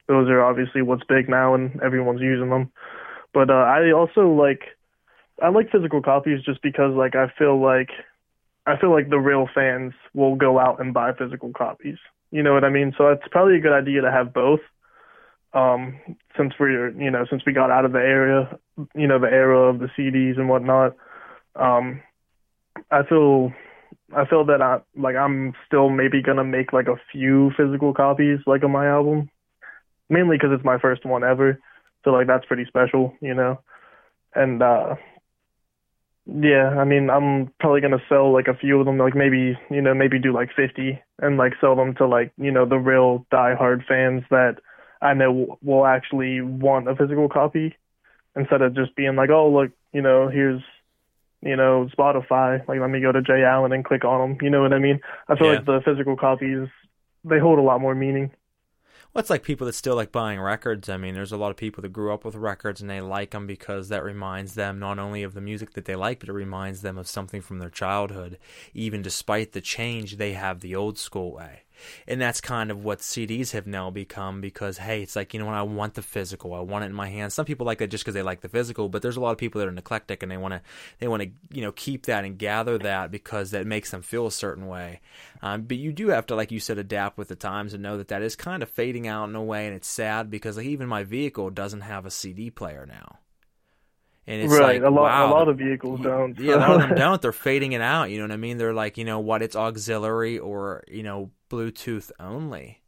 Those are obviously what's big now, and everyone's using them. But uh, I also like I like physical copies just because like I feel like I feel like the real fans will go out and buy physical copies. You know what I mean? So it's probably a good idea to have both. Um, since we're you know since we got out of the area, you know the era of the CDs and whatnot. Um, I feel I feel that I like I'm still maybe gonna make like a few physical copies like of my album, mainly because it's my first one ever. So like that's pretty special, you know. And uh yeah, I mean I'm probably gonna sell like a few of them, like maybe you know maybe do like 50 and like sell them to like you know the real die-hard fans that I know will actually want a physical copy instead of just being like oh look you know here's you know, Spotify. Like, let me go to Jay Alan and click on them. You know what I mean? I feel Yeah. like the physical copies they hold a lot more meaning. Well, it's like people that still like buying records. I mean, there's a lot of people that grew up with records and they like them because that reminds them not only of the music that they like, but it reminds them of something from their childhood. Even despite the change, they have the old school way. And that's kind of what CDs have now become because, hey, it's like, you know what, I want the physical. I want it in my hands. Some people like that just because they like the physical, but there's a lot of people that are eclectic and they want to, they want to, you know, keep that and gather that because that makes them feel a certain way. Um, but you do have to, like you said, adapt with the times and know that that is kind of fading out in a way, and it's sad because like even my vehicle doesn't have a CD player now. And it's right. like, a lot wow, a lot of vehicles don't. yeah, a lot of them don't. They're fading it out. You know what I mean? They're like, you know what? It's auxiliary or you know Bluetooth only.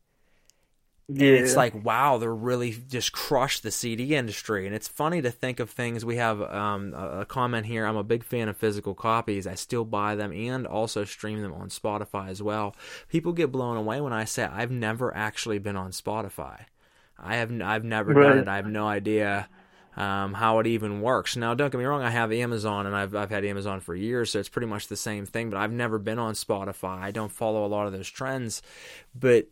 Yeah. And it's like, wow, they're really just crushed the CD industry. And it's funny to think of things. We have um, a comment here. I'm a big fan of physical copies. I still buy them and also stream them on Spotify as well. People get blown away when I say I've never actually been on Spotify. I have I've never done it. I have no idea um, how it even works. Now, don't get me wrong. I have Amazon, and I've I've had Amazon for years, so it's pretty much the same thing. But I've never been on Spotify. I don't follow a lot of those trends, but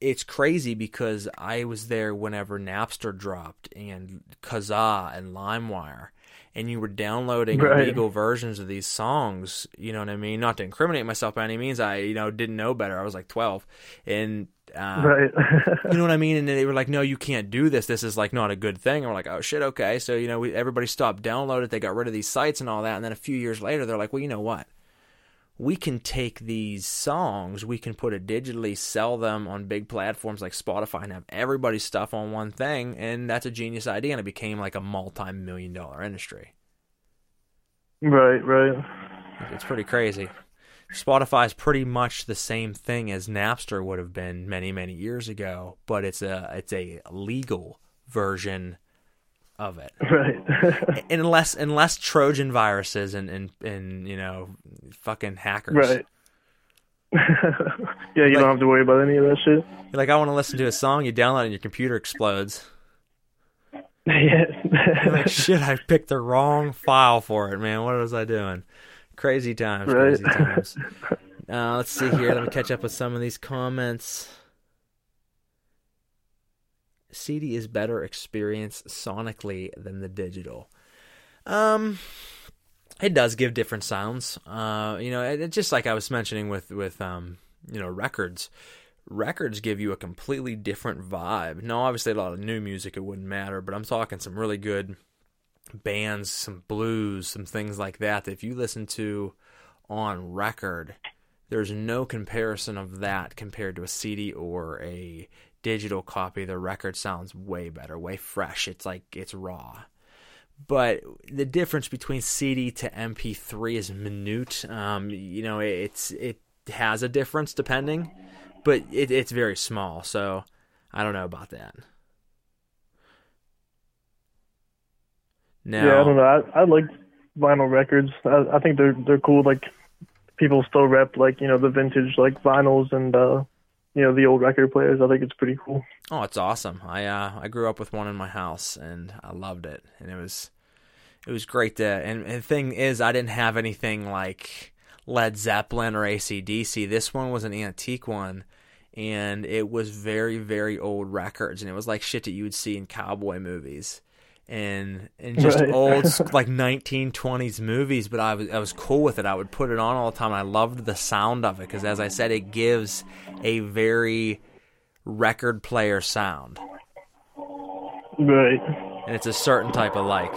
it's crazy because I was there whenever Napster dropped and Kazaa and LimeWire, and you were downloading Right. illegal versions of these songs. You know what I mean? Not to incriminate myself by any means. I you know didn't know better. I was like twelve, and uh, Right. you know what I mean? And they were like, "No, you can't do this. This is like not a good thing." And we're like, "Oh shit, okay." So you know, we, everybody stopped downloading it. They got rid of these sites and all that. And then a few years later, they're like, "Well, you know what? We can take these songs, we can put it digitally, sell them on big platforms like Spotify, and have everybody's stuff on one thing." And that's a genius idea, and it became like a multi-million dollar industry. right, right. It's pretty crazy. Spotify is pretty much the same thing as Napster would have been many, many years ago, but it's a it's a legal version of it. Right. Unless unless Trojan viruses and and, and you know fucking hackers. Right. yeah, you don't have to worry about any of that shit. You're like I want to listen to a song, you download it and your computer explodes. Yeah. Like shit, I picked the wrong file for it, man. What was I doing? Crazy times, Right. crazy times. Uh, let's see here. Let me catch up with some of these comments. CD is better experience sonically than the digital. Um, it does give different sounds. Uh, you know, it, it- just like I was mentioning with with um, you know, records. Records give you a completely different vibe. Now, obviously, a lot of new music it wouldn't matter, but I'm talking some really good bands, some blues, some things like that. That if you listen to on record, there's no comparison of that compared to a CD or a digital copy. The record sounds way better, way fresh. It's like it's raw. But the difference between CD to MP3 is minute. Um, you know, it's it has a difference depending, but it, it's very small. So I don't know about that. Now, Yeah, I don't know. I, I like vinyl records. I, I think they're they're cool. Like people still rep like you know the vintage like vinyls and uh you know the old record players. I think it's pretty cool. Oh, it's awesome. I uh, I grew up with one in my house and I loved it. And it was it was great to and, and the thing is I didn't have anything like Led Zeppelin or ACDC. This one was an antique one and it was very, very old records and it was like shit that you would see in cowboy movies. And and just Right. old like 1920s movies, but I was I was cool with it. I would put it on all the time. I loved the sound of it because, as I said, it gives a very record player sound, Right. and it's a certain type of like.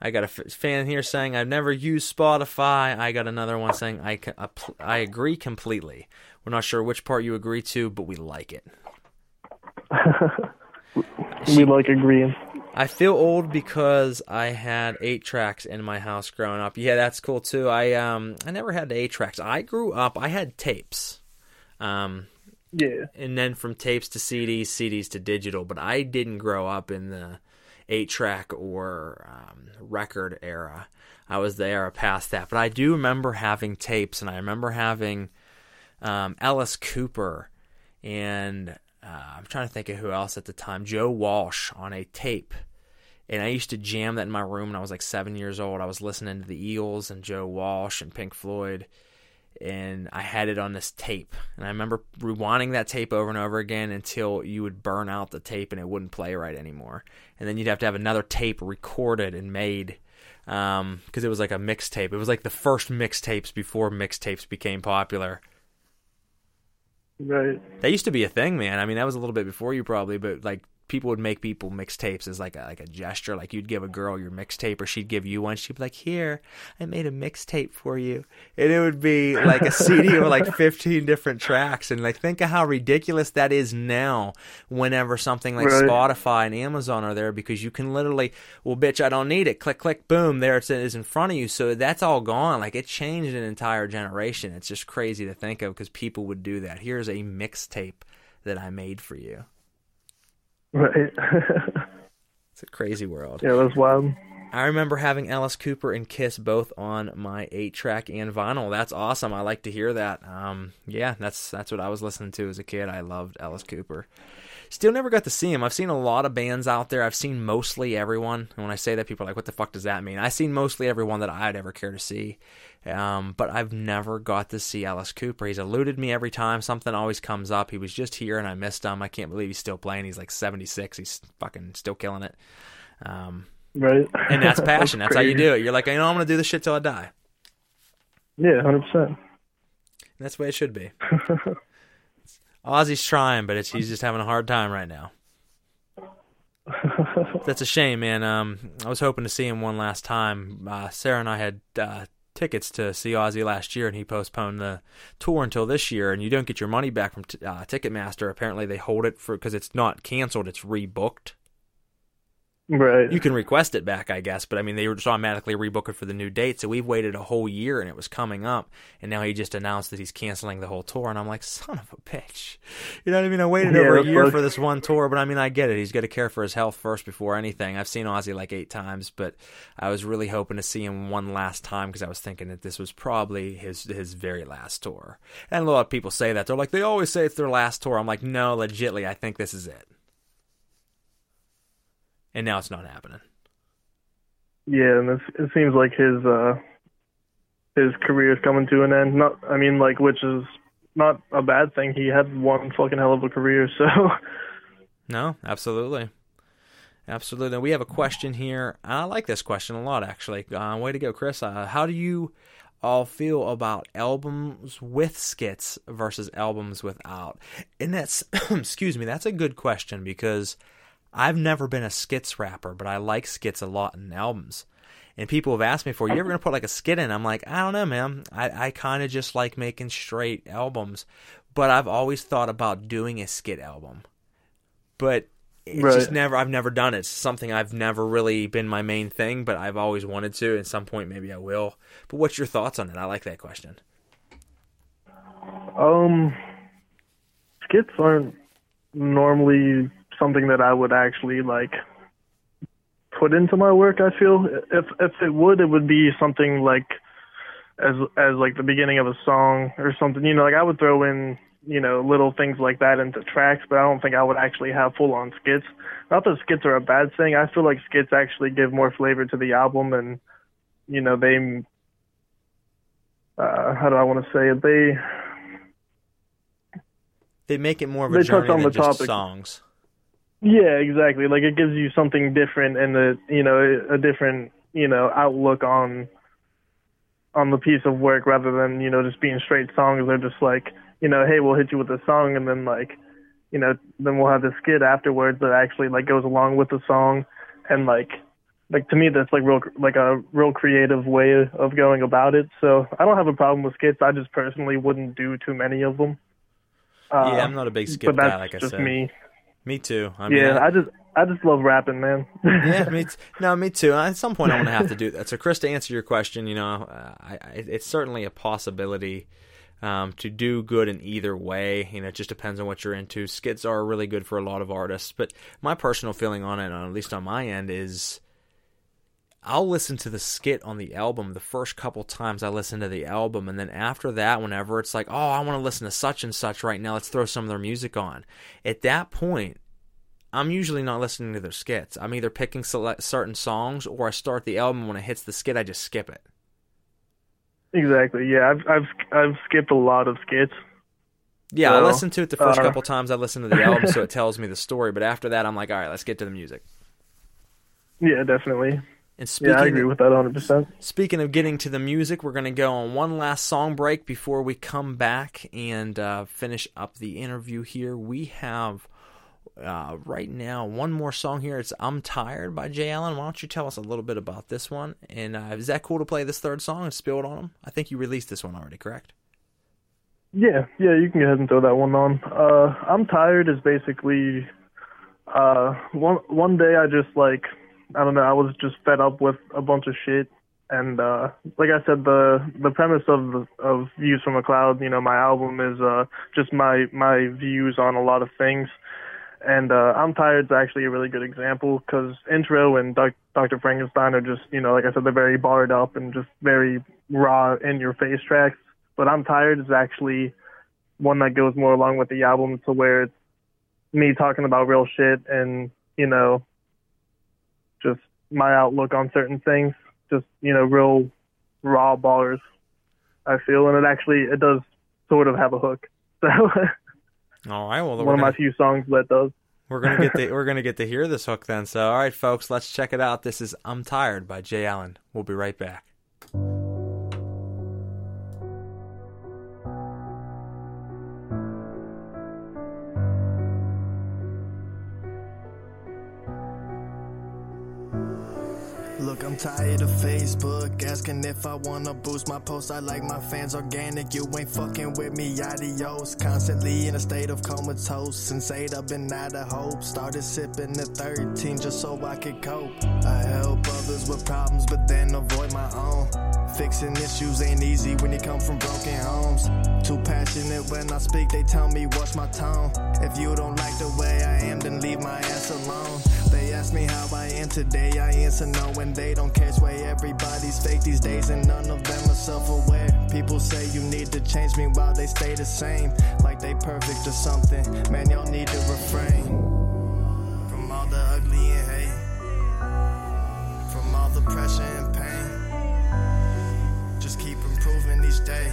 I got a fan here saying I've never used Spotify. I got another one saying I I I agree completely. We're not sure which part you agree to, but we like it. we like agreeing. I feel old because I had eight tracks in my house growing up. Yeah, that's cool too. I um I never had the eight tracks. I grew up. I had tapes. Um, Yeah. and then from tapes to CDs, CDs to digital. But I didn't grow up in the eight track or um, record era. I was the era past that. But I do remember having tapes, and I remember having um, Alice Cooper and uh, I'm trying to think of who else at the time. Joe Walsh on a tape. And I used to jam that in my room when I was like seven years old. I was listening to the Eagles and Joe Walsh and Pink Floyd. And I had it on this tape. And I remember rewinding that tape over and over again until you would burn out the tape and it wouldn't play right anymore. And then you'd have to have another tape recorded and made because um, it was like a mixtape. It was like the first mixtapes before mixtapes became popular. Right. That used to be a thing, man. I mean, that was a little bit before you probably, but like people would make people mixtapes as like a, like a gesture. Like you'd give a girl your mixtape, or she'd give you one. She'd be like, "Here, I made a mixtape for you," and it would be like a CD with like fifteen different tracks. And like, think of how ridiculous that is now. Whenever something like Right. Spotify and Amazon are there, because you can literally, well, bitch, I don't need it. Click, click, boom, there it is in front of you. So that's all gone. Like it changed an entire generation. It's just crazy to think of because people would do that. Here's a mixtape that I made for you. Right. It's a crazy world. yeah, that's wild. I remember having Alice Cooper and Kiss both on my eight track and vinyl. That's awesome. I like to hear that. Um, yeah, that's that's what I was listening to as a kid. I loved Alice Cooper. Still never got to see him. I've seen a lot of bands out there. I've seen mostly everyone. And when I say that, people are like, "What the fuck does that mean?" I've seen mostly everyone that I'd ever care to see, um, but I've never got to see Alice Cooper. He's eluded me every time. Something always comes up. He was just here and I missed him. I can't believe he's still playing. He's like seventy six. He's fucking still killing it. Um, Right. and that's passion. that's, how you do it. You're like, you know, I'm gonna do this shit till I die. Yeah, hundred percent. And that's the way it should be. Ozzy's trying, but it's, he's just having a hard time right now. That's a shame, man. Um, I was hoping to see him one last time. Uh, Sarah and I had uh, tickets to see Ozzy last year, and he postponed the tour until this year. And you don't get your money back from t- uh, Ticketmaster. Apparently, they hold it for because it's not canceled; it's rebooked. Right. You can request it back, I guess, but I mean, they were just automatically rebook it for the new date. So we've waited a whole year and it was coming up. And now he just announced that he's canceling the whole tour. And I'm like, son of a bitch. You know what I mean? I waited Yeah, over a year for this one tour, but I mean, I get it. He's got to care for his health first before anything. I've seen Ozzy like eight times, but I was really hoping to see him one last time because I was thinking that this was probably his, his very last tour. And a lot of people say that. They're like, they always say it's their last tour. I'm like, no, legitly, I think this is it. And now it's not happening. Yeah, and it seems like his uh his career is coming to an end. Not, I mean, like, which is not a bad thing. He had one fucking hell of a career, so No, absolutely. Absolutely. We have a question here. I like this question a lot, actually. Uh, way to go, Chris. Uh, how do you all feel about albums with skits versus albums without? And that's, excuse me, that's a good question because I've never been a skits rapper, but I like skits a lot in albums. And people have asked me for, you ever gonna put like a skit in? I'm like, I don't know, man. I, I kind of just like making straight albums, but I've always thought about doing a skit album. But it's Right. just never I've never done it. It's something I've never really been my main thing, but I've always wanted to. At some point, maybe I will. But what's your thoughts on it? I like that question. um, skits aren't normally something that I would actually like put into my work. I feel if if it would, it would be something like as as like the beginning of a song or something. You know, like I would throw in you know little things like that into tracks, but I don't think I would actually have full on skits. Not that skits are a bad thing. I feel like skits actually give more flavor to the album, and you know they. Uh, how do I want to say it? They They make it more of a They journey on than the just topic. songs. Yeah, exactly. Like it gives you something different and a you know a different you know outlook on on the piece of work rather than you know just being straight songs. They're just like you know, hey, we'll hit you with a song and then like you know then we'll have the skit afterwards that actually like goes along with the song and like like to me that's like real like a real creative way of going about it. So I don't have a problem with skits. I just personally wouldn't do too many of them. Uh, yeah, I'm not a big skip but that's guy, like I said. me. Me too. I mean, yeah, I- I just I just love rapping, man. yeah, me t- no, me too. At some point, I'm going to have to do that. So, Chris, to answer your question, you know, uh, I, I, it's certainly a possibility um, to do good in either way. You know, it just depends on what you're into. Skits are really good for a lot of artists, but my personal feeling on it, at least on my end, is I'll listen to the skit on the album the first couple times I listen to the album, and then after that, whenever it's like, oh, I want to listen to such and such right now, let's throw some of their music on. At that point, I'm usually not listening to their skits. I'm either picking select certain songs, or I start the album when it hits the skit, I just skip it. Exactly. Yeah, I've I've I've skipped a lot of skits. Yeah, I So, listen to it the first uh, couple times I listen to the album, so it tells me the story. But after that, I'm like, all right, let's get to the music. Yeah, definitely. And speaking yeah, I agree with that 100. percent Speaking of getting to the music, we're going to go on one last song break before we come back and uh, finish up the interview here. We have uh, right now one more song here. It's I'm Tired by Jay Alan. Why don't you tell us a little bit about this one? And uh, is that cool to play this third song and spill it on them? I think you released this one already, correct? Yeah, yeah, you can go ahead and throw that one on. Uh, I'm tired is basically uh one one day I just like I don't know I was just fed up with a bunch of shit and uh like I said the the premise of of Views from a Cloud you know my album is uh just my my views on a lot of things and uh I'm tired is actually a really good example because intro and Dr. Frankenstein are just you know like I said they're very barred up and just very raw in your face tracks but I'm tired is actually one that goes more along with the album to where it's me talking about real shit and you know my outlook on certain things just you know real raw ballers. I feel and it actually it does sort of have a hook so All right. Well, one we're of my few songs that does we're gonna get to, we're gonna get to hear this hook then. So, all right, folks, let's check it out. This is I'm Tired by Jay Alan. We'll be right back. Tired of Facebook asking if I wanna boost my posts. I like my fans organic. You ain't fucking with me, adios. Constantly in a state of comatose. Since 8, I've been out of hope. Started sipping at 13 just so I could cope. I help others with problems, but then avoid my own. Fixing issues ain't easy when you come from broken homes. Too passionate when I speak, they tell me watch my tone. If you don't like the way I am, then leave my ass alone. Ask me how I am today, I answer no, and they don't catch why Everybody's fake these days, and none of them are self aware. People say you need to change me while they stay the same, like they perfect or something. Man, y'all need to refrain from all the ugly and hate, from all the pressure and pain. Just keep improving each day.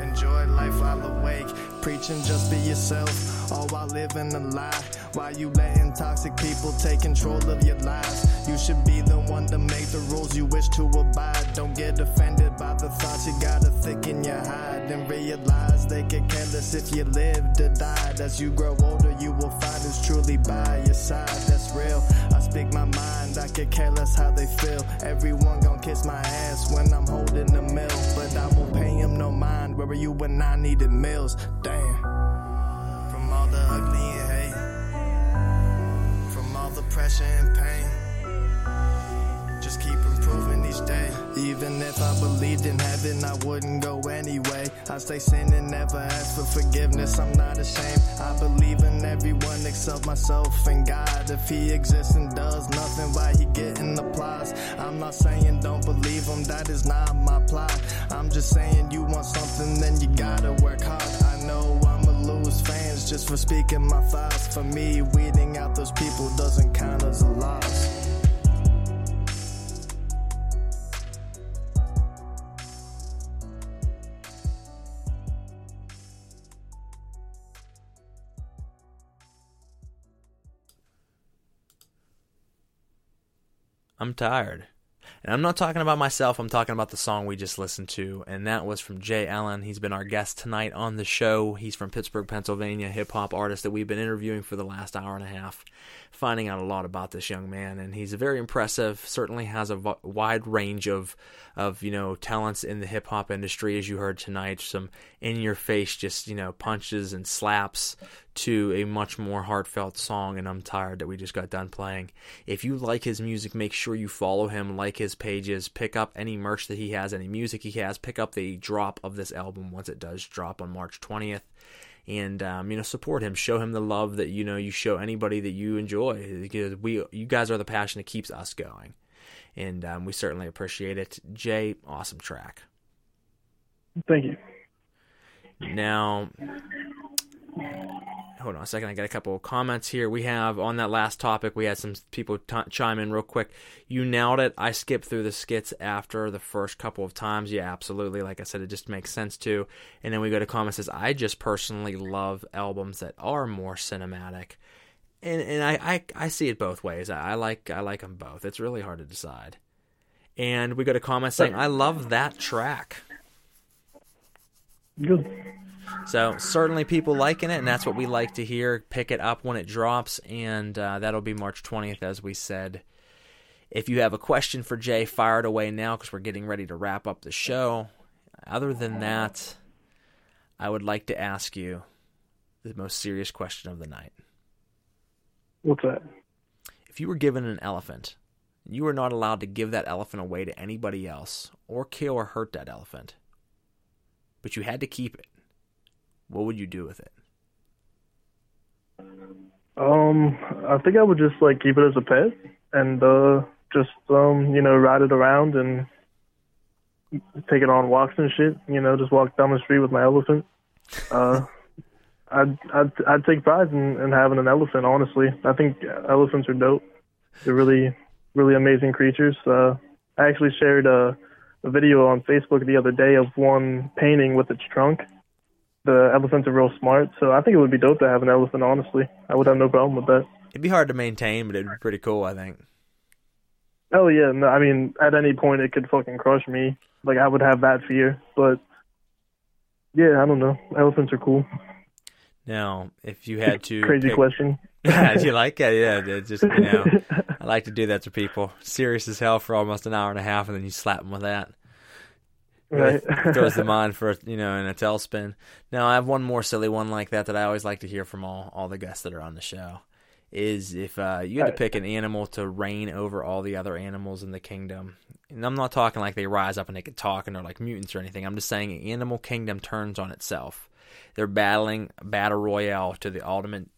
Enjoy life while awake. Preaching just be yourself, all while living a lie. Why you letting toxic people take control of your lives? You should be the one to make the rules you wish to abide. Don't get offended by the thoughts you gotta thicken your hide and realize they get careless if you live to die. As you grow older, you will find who's truly by your side. That's real. I speak my mind, I get careless how they feel. Everyone gon' kiss my ass when I'm holding the mill, but I won't pay him no mind. Where were you when I needed meals? Damn. From all the ugly and hate, pressure and pain. Just keep improving each day. Even if I believed in heaven, I wouldn't go anyway. I stay sinning, never ask for forgiveness. I'm not ashamed. I believe in everyone except myself and God. If He exists and does nothing, why He getting applause? I'm not saying don't believe Him. That is not my plot. I'm just saying you want something, then you gotta work hard. I know just for speaking my thoughts. For me, weeding out those people doesn't count as a loss. I'm tired. And I'm not talking about myself, I'm talking about the song we just listened to, and that was from Jay Alan. He's been our guest tonight on the show. He's from Pittsburgh, Pennsylvania, hip hop artist that we've been interviewing for the last hour and a half, finding out a lot about this young man. And he's very impressive, certainly has a v- wide range of, of, you know, talents in the hip hop industry, as you heard tonight. Some in your face, just, you know, punches and slaps to a much more heartfelt song, and I'm tired that we just got done playing. If you like his music, make sure you follow him, like his pages, pick up any merch that he has, any music he has, pick up the drop of this album once it does drop on March 20th. And um, you know, support him. Show him the love that you know you show anybody that you enjoy. Because we, you guys are the passion that keeps us going, and um, we certainly appreciate it. Jay, awesome track. Thank you. Now, hold on a second. I got a couple of comments here. We have on that last topic. We had some people t- chime in real quick. You nailed it. I skipped through the skits after the first couple of times. Yeah, absolutely. Like I said, it just makes sense too. And then we go to comments says, I just personally love albums that are more cinematic. And and I, I, I see it both ways. I, I like I like them both. It's really hard to decide. And we got a comment saying, I love that track. Good. So certainly people liking it, and that's what we like to hear. Pick it up when it drops, and uh, that'll be March 20th, as we said. If you have a question for Jay, fire it away now because we're getting ready to wrap up the show. Other than that, I would like to ask you the most serious question of the night. What's that? If you were given an elephant, you were not allowed to give that elephant away to anybody else or kill or hurt that elephant, but you had to keep it what would you do with it? Um, I think I would just like keep it as a pet and uh just um, you know, ride it around and take it on walks and shit, you know, just walk down the street with my elephant. Uh I'd I'd I'd take pride in, in having an elephant, honestly. I think elephants are dope. They're really really amazing creatures. Uh I actually shared a, a video on Facebook the other day of one painting with its trunk the elephants are real smart, so I think it would be dope to have an elephant. Honestly, I would have no problem with that. It'd be hard to maintain, but it'd be pretty cool. I think. Oh yeah, no, I mean, at any point it could fucking crush me. Like I would have that fear, but yeah, I don't know. Elephants are cool. Now, if you had to crazy pick... question. yeah, you like it? Yeah, just you know, I like to do that to people. Serious as hell for almost an hour and a half, and then you slap them with that. Right. throws them on for you know in a tailspin. Now I have one more silly one like that that I always like to hear from all all the guests that are on the show. Is if uh, you had to pick an animal to reign over all the other animals in the kingdom, and I'm not talking like they rise up and they can talk and they're like mutants or anything. I'm just saying an animal kingdom turns on itself. They're battling battle royale to the ultimate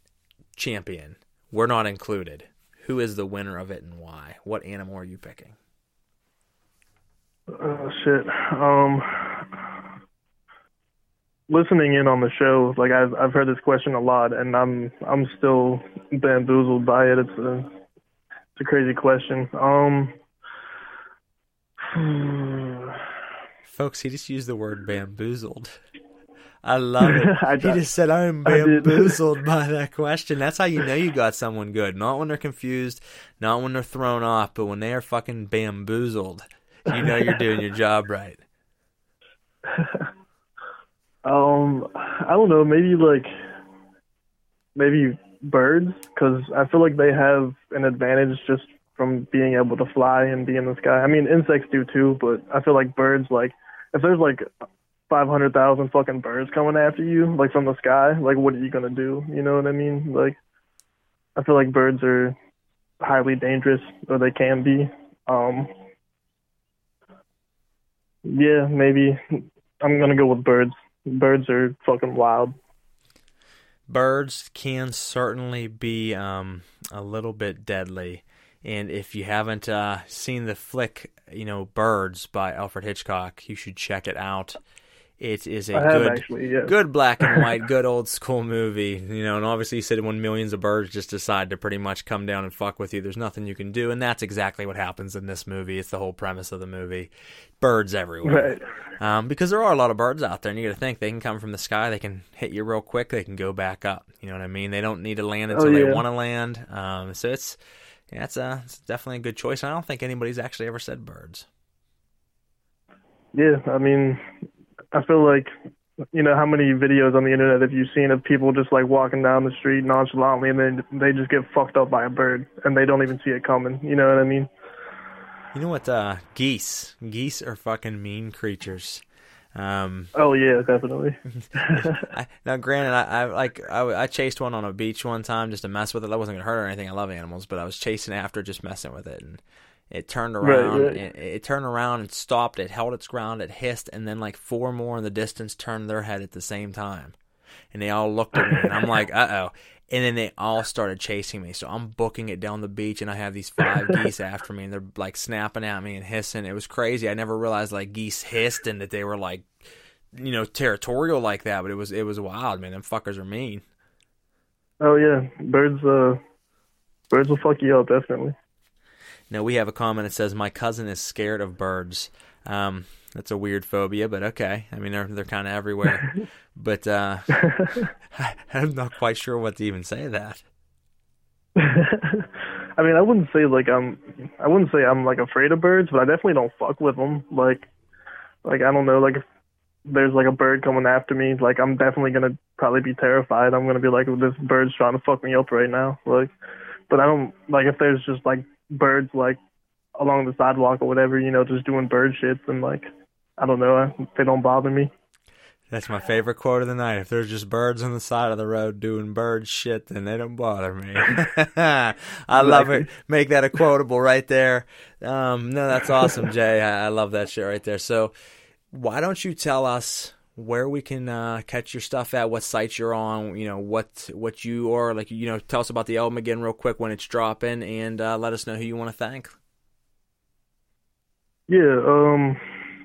champion. We're not included. Who is the winner of it and why? What animal are you picking? Oh shit. Um, listening in on the show, like I've I've heard this question a lot, and I'm I'm still bamboozled by it. It's a it's a crazy question. Um. Folks, he just used the word bamboozled. I love it. I, he just said, I'm bamboozled by that question. That's how you know you got someone good. Not when they're confused, not when they're thrown off, but when they are fucking bamboozled you know you're doing your job right. um, I don't know. Maybe like maybe birds, because I feel like they have an advantage just from being able to fly and be in the sky. I mean, insects do too, but I feel like birds, like if there's like five hundred thousand fucking birds coming after you, like from the sky, like what are you gonna do? You know what I mean? Like, I feel like birds are highly dangerous, or they can be. Um, yeah, maybe I'm gonna go with birds. Birds are fucking wild. Birds can certainly be um, a little bit deadly. And if you haven't uh, seen the flick, you know, Birds by Alfred Hitchcock, you should check it out. It is a good, actually, yeah. good black and white, good old school movie. You know, and obviously, he said when millions of birds just decide to pretty much come down and fuck with you, there's nothing you can do, and that's exactly what happens in this movie. It's the whole premise of the movie: birds everywhere. Right. Um, because there are a lot of birds out there, and you got to think they can come from the sky, they can hit you real quick, they can go back up. You know what I mean? They don't need to land Oh, until they want to land. Um, so it's yeah, it's, a, it's definitely a good choice. I don't think anybody's actually ever said birds. Yeah, I mean, I feel like you know how many videos on the internet have you seen of people just like walking down the street nonchalantly and then they just get fucked up by a bird and they don't even see it coming. You know what I mean? You know what? Uh, geese. Geese are fucking mean creatures. Um, Oh yeah, definitely. I, now, granted, I, I like I, I chased one on a beach one time just to mess with it. I wasn't gonna hurt or anything. I love animals, but I was chasing after, just messing with it, and it turned Right, around. right. It, it turned around and stopped. It held its ground. It hissed, and then like four more in the distance turned their head at the same time, and they all looked at me, and I'm like, uh oh. And then they all started chasing me. So I'm booking it down the beach, and I have these five geese after me, and they're like snapping at me and hissing. It was crazy. I never realized like geese hissed and that they were like, you know, territorial like that. But it was it was wild, man. Them fuckers are mean. Oh yeah, birds. Uh, birds will fuck you up definitely. Now we have a comment that says my cousin is scared of birds. Um, that's a weird phobia, but okay. I mean, they're they're kind of everywhere. but uh, I'm not quite sure what to even say that. I mean, I wouldn't say like I'm. I wouldn't say I'm like afraid of birds, but I definitely don't fuck with them. Like, like I don't know. Like if there's like a bird coming after me, like I'm definitely gonna probably be terrified. I'm gonna be like, this bird's trying to fuck me up right now. Like, but I don't like if there's just like birds like along the sidewalk or whatever, you know, just doing bird shit, and like I don't know, they don't bother me. That's my favorite quote of the night. If there's just birds on the side of the road doing bird shit, then they don't bother me. I love it. Make that a quotable right there. Um, no, that's awesome, Jay. I, I love that shit right there. So, why don't you tell us where we can uh, catch your stuff at? What sites you're on? You know what what you are like. You know, tell us about the album again, real quick, when it's dropping, and uh, let us know who you want to thank. Yeah, um,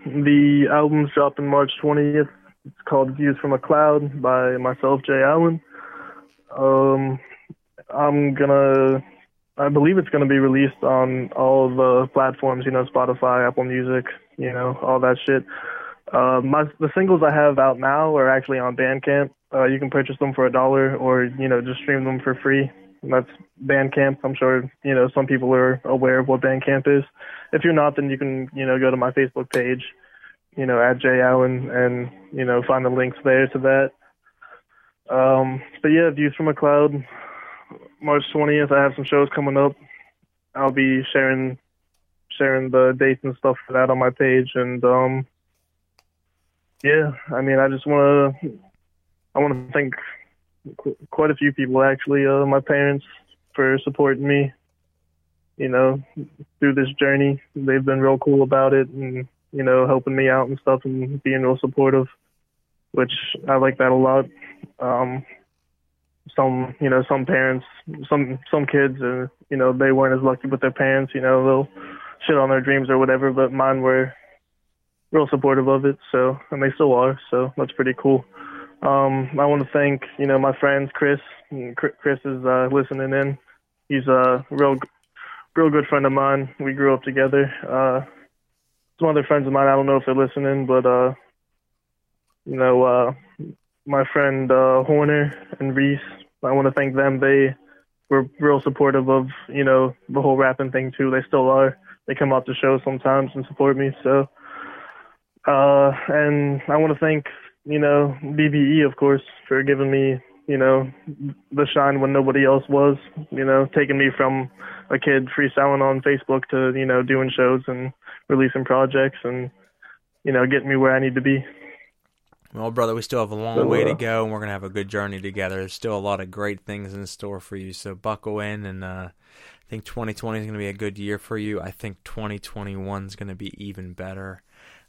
the album's dropping March 20th. It's called Views from a Cloud by myself, Jay Alan. Um, I'm gonna, I believe it's gonna be released on all the platforms, you know, Spotify, Apple Music, you know, all that shit. Uh, my the singles I have out now are actually on Bandcamp. Uh, you can purchase them for a dollar, or you know, just stream them for free. And that's Bandcamp. I'm sure you know some people are aware of what Bandcamp is. If you're not, then you can you know go to my Facebook page, you know, at Jay Alan, and you know find the links there to that. Um, but yeah, Views from a Cloud, March 20th. I have some shows coming up. I'll be sharing sharing the dates and stuff for that on my page, and um, yeah, I mean, I just want to I want to thank qu- quite a few people actually. Uh, my parents for supporting me, you know, through this journey. They've been real cool about it, and you know, helping me out and stuff, and being real supportive, which I like that a lot. Um, some, you know, some parents, some some kids, uh, you know, they weren't as lucky with their parents. You know, they'll shit on their dreams or whatever, but mine were real supportive of it. So, and they still are. So that's pretty cool. Um, I want to thank, you know, my friends, Chris. Chris is uh, listening in. He's a real, real good friend of mine. We grew up together. Uh, some other friends of mine, I don't know if they're listening, but uh, you know, uh, my friend uh, Horner and Reese. I want to thank them. They were real supportive of, you know, the whole rapping thing too. They still are. They come out to shows sometimes and support me. So, uh, and I want to thank, you know, BBE, of course, for giving me, you know, the shine when nobody else was, you know, taking me from a kid freestyling on Facebook to, you know, doing shows and releasing projects and, you know, getting me where I need to be. Well, brother, we still have a long So, way to uh, go, and we're gonna have a good journey together. There's still a lot of great things in store for you, so buckle in. And uh, I think 2020 is gonna be a good year for you. I think 2021 is gonna be even better.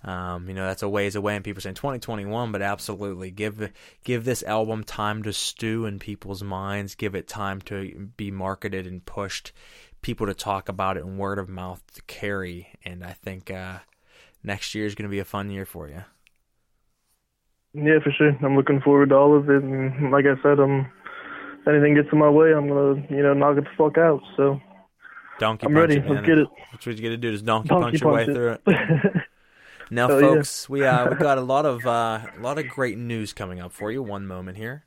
Um, you know that's a ways away, and people are saying 2021, but absolutely give give this album time to stew in people's minds. Give it time to be marketed and pushed, people to talk about it, and word of mouth to carry. And I think uh, next year is going to be a fun year for you. Yeah, for sure. I'm looking forward to all of it, and like I said, um, if anything gets in my way, I'm gonna you know knock it the fuck out. So Donkey I'm punch ready. it. Let's get it. That's what you got to do. Is donkey, Donkey punch your way punch through it. Now, yeah. folks, we uh, we got a lot of uh, a lot of great news coming up for you. One moment here.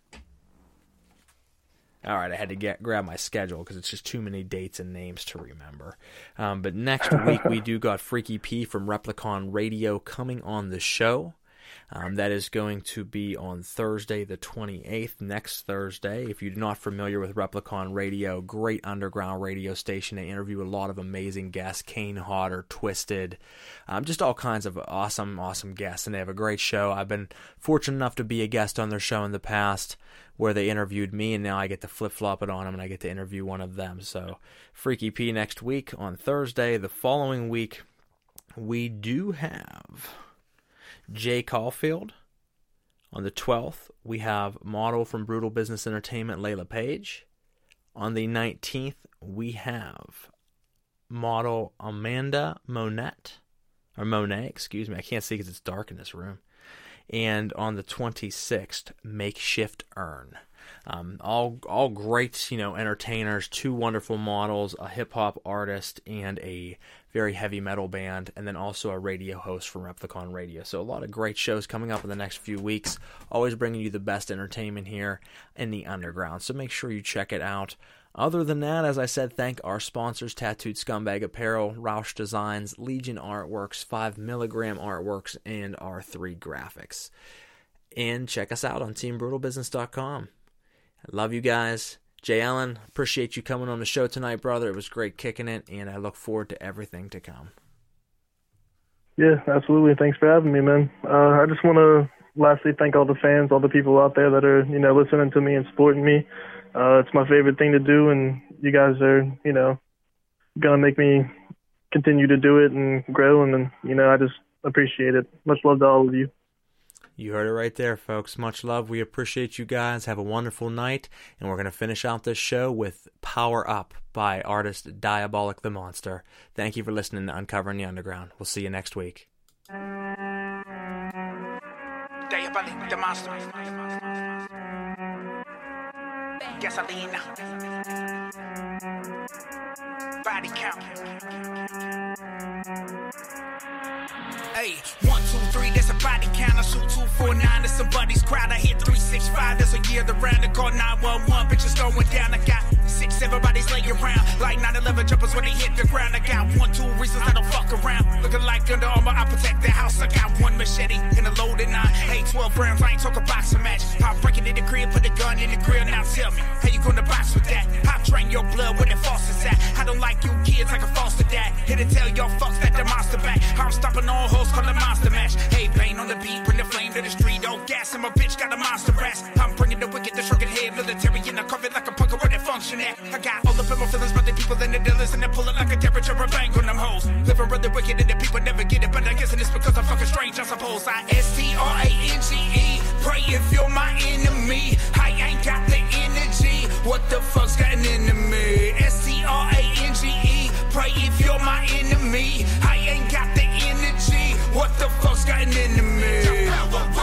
All right, I had to get grab my schedule because it's just too many dates and names to remember. Um, but next week we do got Freaky P from Replicon Radio coming on the show. Um, that is going to be on Thursday, the 28th, next Thursday. If you're not familiar with Replicon Radio, great underground radio station. They interview a lot of amazing guests Kane Hodder, Twisted, um, just all kinds of awesome, awesome guests. And they have a great show. I've been fortunate enough to be a guest on their show in the past where they interviewed me, and now I get to flip flop it on them and I get to interview one of them. So, Freaky P next week on Thursday. The following week, we do have. Jay Caulfield. On the 12th, we have model from Brutal Business Entertainment, Layla Page. On the 19th, we have model Amanda Monette, or Monet, excuse me. I can't see because it's dark in this room. And on the 26th, Makeshift Earn. Um, all all great, you know, entertainers, two wonderful models, a hip hop artist, and a very heavy metal band, and then also a radio host from Replicon Radio. So a lot of great shows coming up in the next few weeks. Always bringing you the best entertainment here in the underground. So make sure you check it out. Other than that, as I said, thank our sponsors Tattooed Scumbag Apparel, Roush Designs, Legion Artworks, 5 Milligram Artworks, and R3 Graphics. And check us out on TeamBrutalBusiness.com. I love you guys. Jay Alan, appreciate you coming on the show tonight, brother. It was great kicking it, and I look forward to everything to come. Yeah, absolutely. Thanks for having me, man. Uh, I just want to lastly thank all the fans, all the people out there that are, you know, listening to me and supporting me. Uh, it's my favorite thing to do, and you guys are, you know, gonna make me continue to do it and grow. And then, you know, I just appreciate it. Much love to all of you. You heard it right there, folks. Much love. We appreciate you guys. Have a wonderful night. And we're going to finish out this show with Power Up by artist Diabolic the Monster. Thank you for listening to Uncovering the Underground. We'll see you next week. Diabolic the monster. Gasolina. Body count. I shoot two, four, nine, that's somebody's crowd. I hit three, six, five, that's a year the round. I call 911, bitches going down. I got six, everybody's laying around. Like 9 11 jumpers when they hit the ground. I got one, two reasons I don't fuck around. Looking like Under Armour, I protect the house. I got one machete and a loaded nine. Hey, 12 rounds, I ain't talking boxing match. Pop breaking in the crib, put the gun in the grill. Now tell me, how you gonna box with that? Drain your blood where the faucet's at. I don't like you kids like a foster dad. Here to tell y'all fucks that the monster back. I'm stopping all hoes, call the monster mash. Hey, pain on the beat, bring the flame to the street. Don't gas, and my bitch got a monster ass. I'm bringing the wicked, the shrunken head, military in the cover like a punker where they function at. I got all the my feelings about the people and the dealers, and they pull it like a temperature, a bang on them hoes. Living really wicked, and the people never get it, but I guess it's because I'm fucking strange, I suppose. I S T R A N G E. Pray if you're my enemy. I ain't got. What the fuck's gotten into me? S T R A N G E. Pray if you're my enemy. I ain't got the energy. What the fuck's gotten into me? Power up,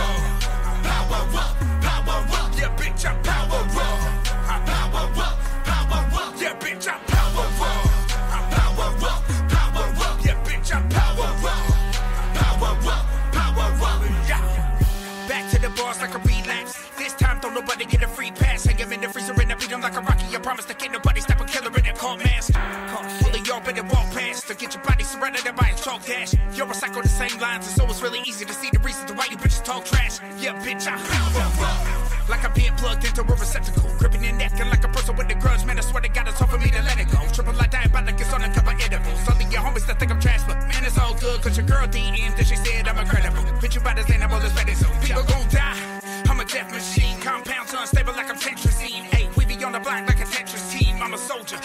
power up, power up. Yeah, bitch, I power up. You're a psycho the same lines, and so it's really easy to see the reasons why you bitches talk trash. Yeah, bitch, I power up. Like I'm being plugged into a receptacle. Gripping your neck and like a person with a grudge. Man, I swear to God, it's hard for me to let it go. Triple like diabetic, it's on a couple edibles. Some of your homies that think I'm trash, but man, it's all good. Cause your girl DM'd and she said I'm incredible. Bitch, you about up on this bed, so people gon' die. I'm a death machine. Compounds unstable like I'm tetrazine. Hey, we be on the block like a Tetris team. I'm a soldier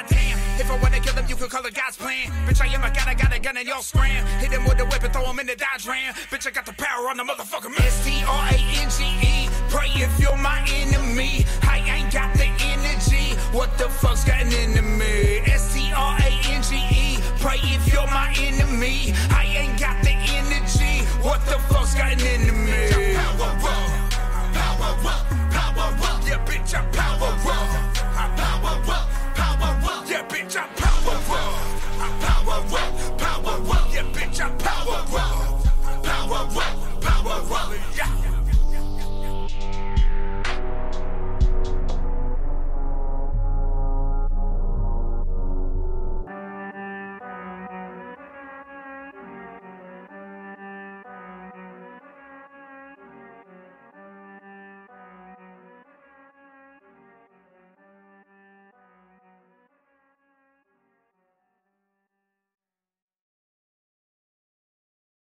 goddamn. If I wanna kill them, you could call it God's plan. Bitch, I am a god, I got a gun and y'all scram. Hit him with a whip and throw him in the Dodge Ram. Bitch, I got the power on the motherfucker man. S-T-R-A-N-G-E. Pray if you're my enemy. I ain't got the energy. What the fuck's gotten into me? S-T-R-A-N-G-E. Pray if you're my enemy. I ain't got the energy. What the fuck's gotten into me? Power up, power up, power up. Yeah, bitch, I power up.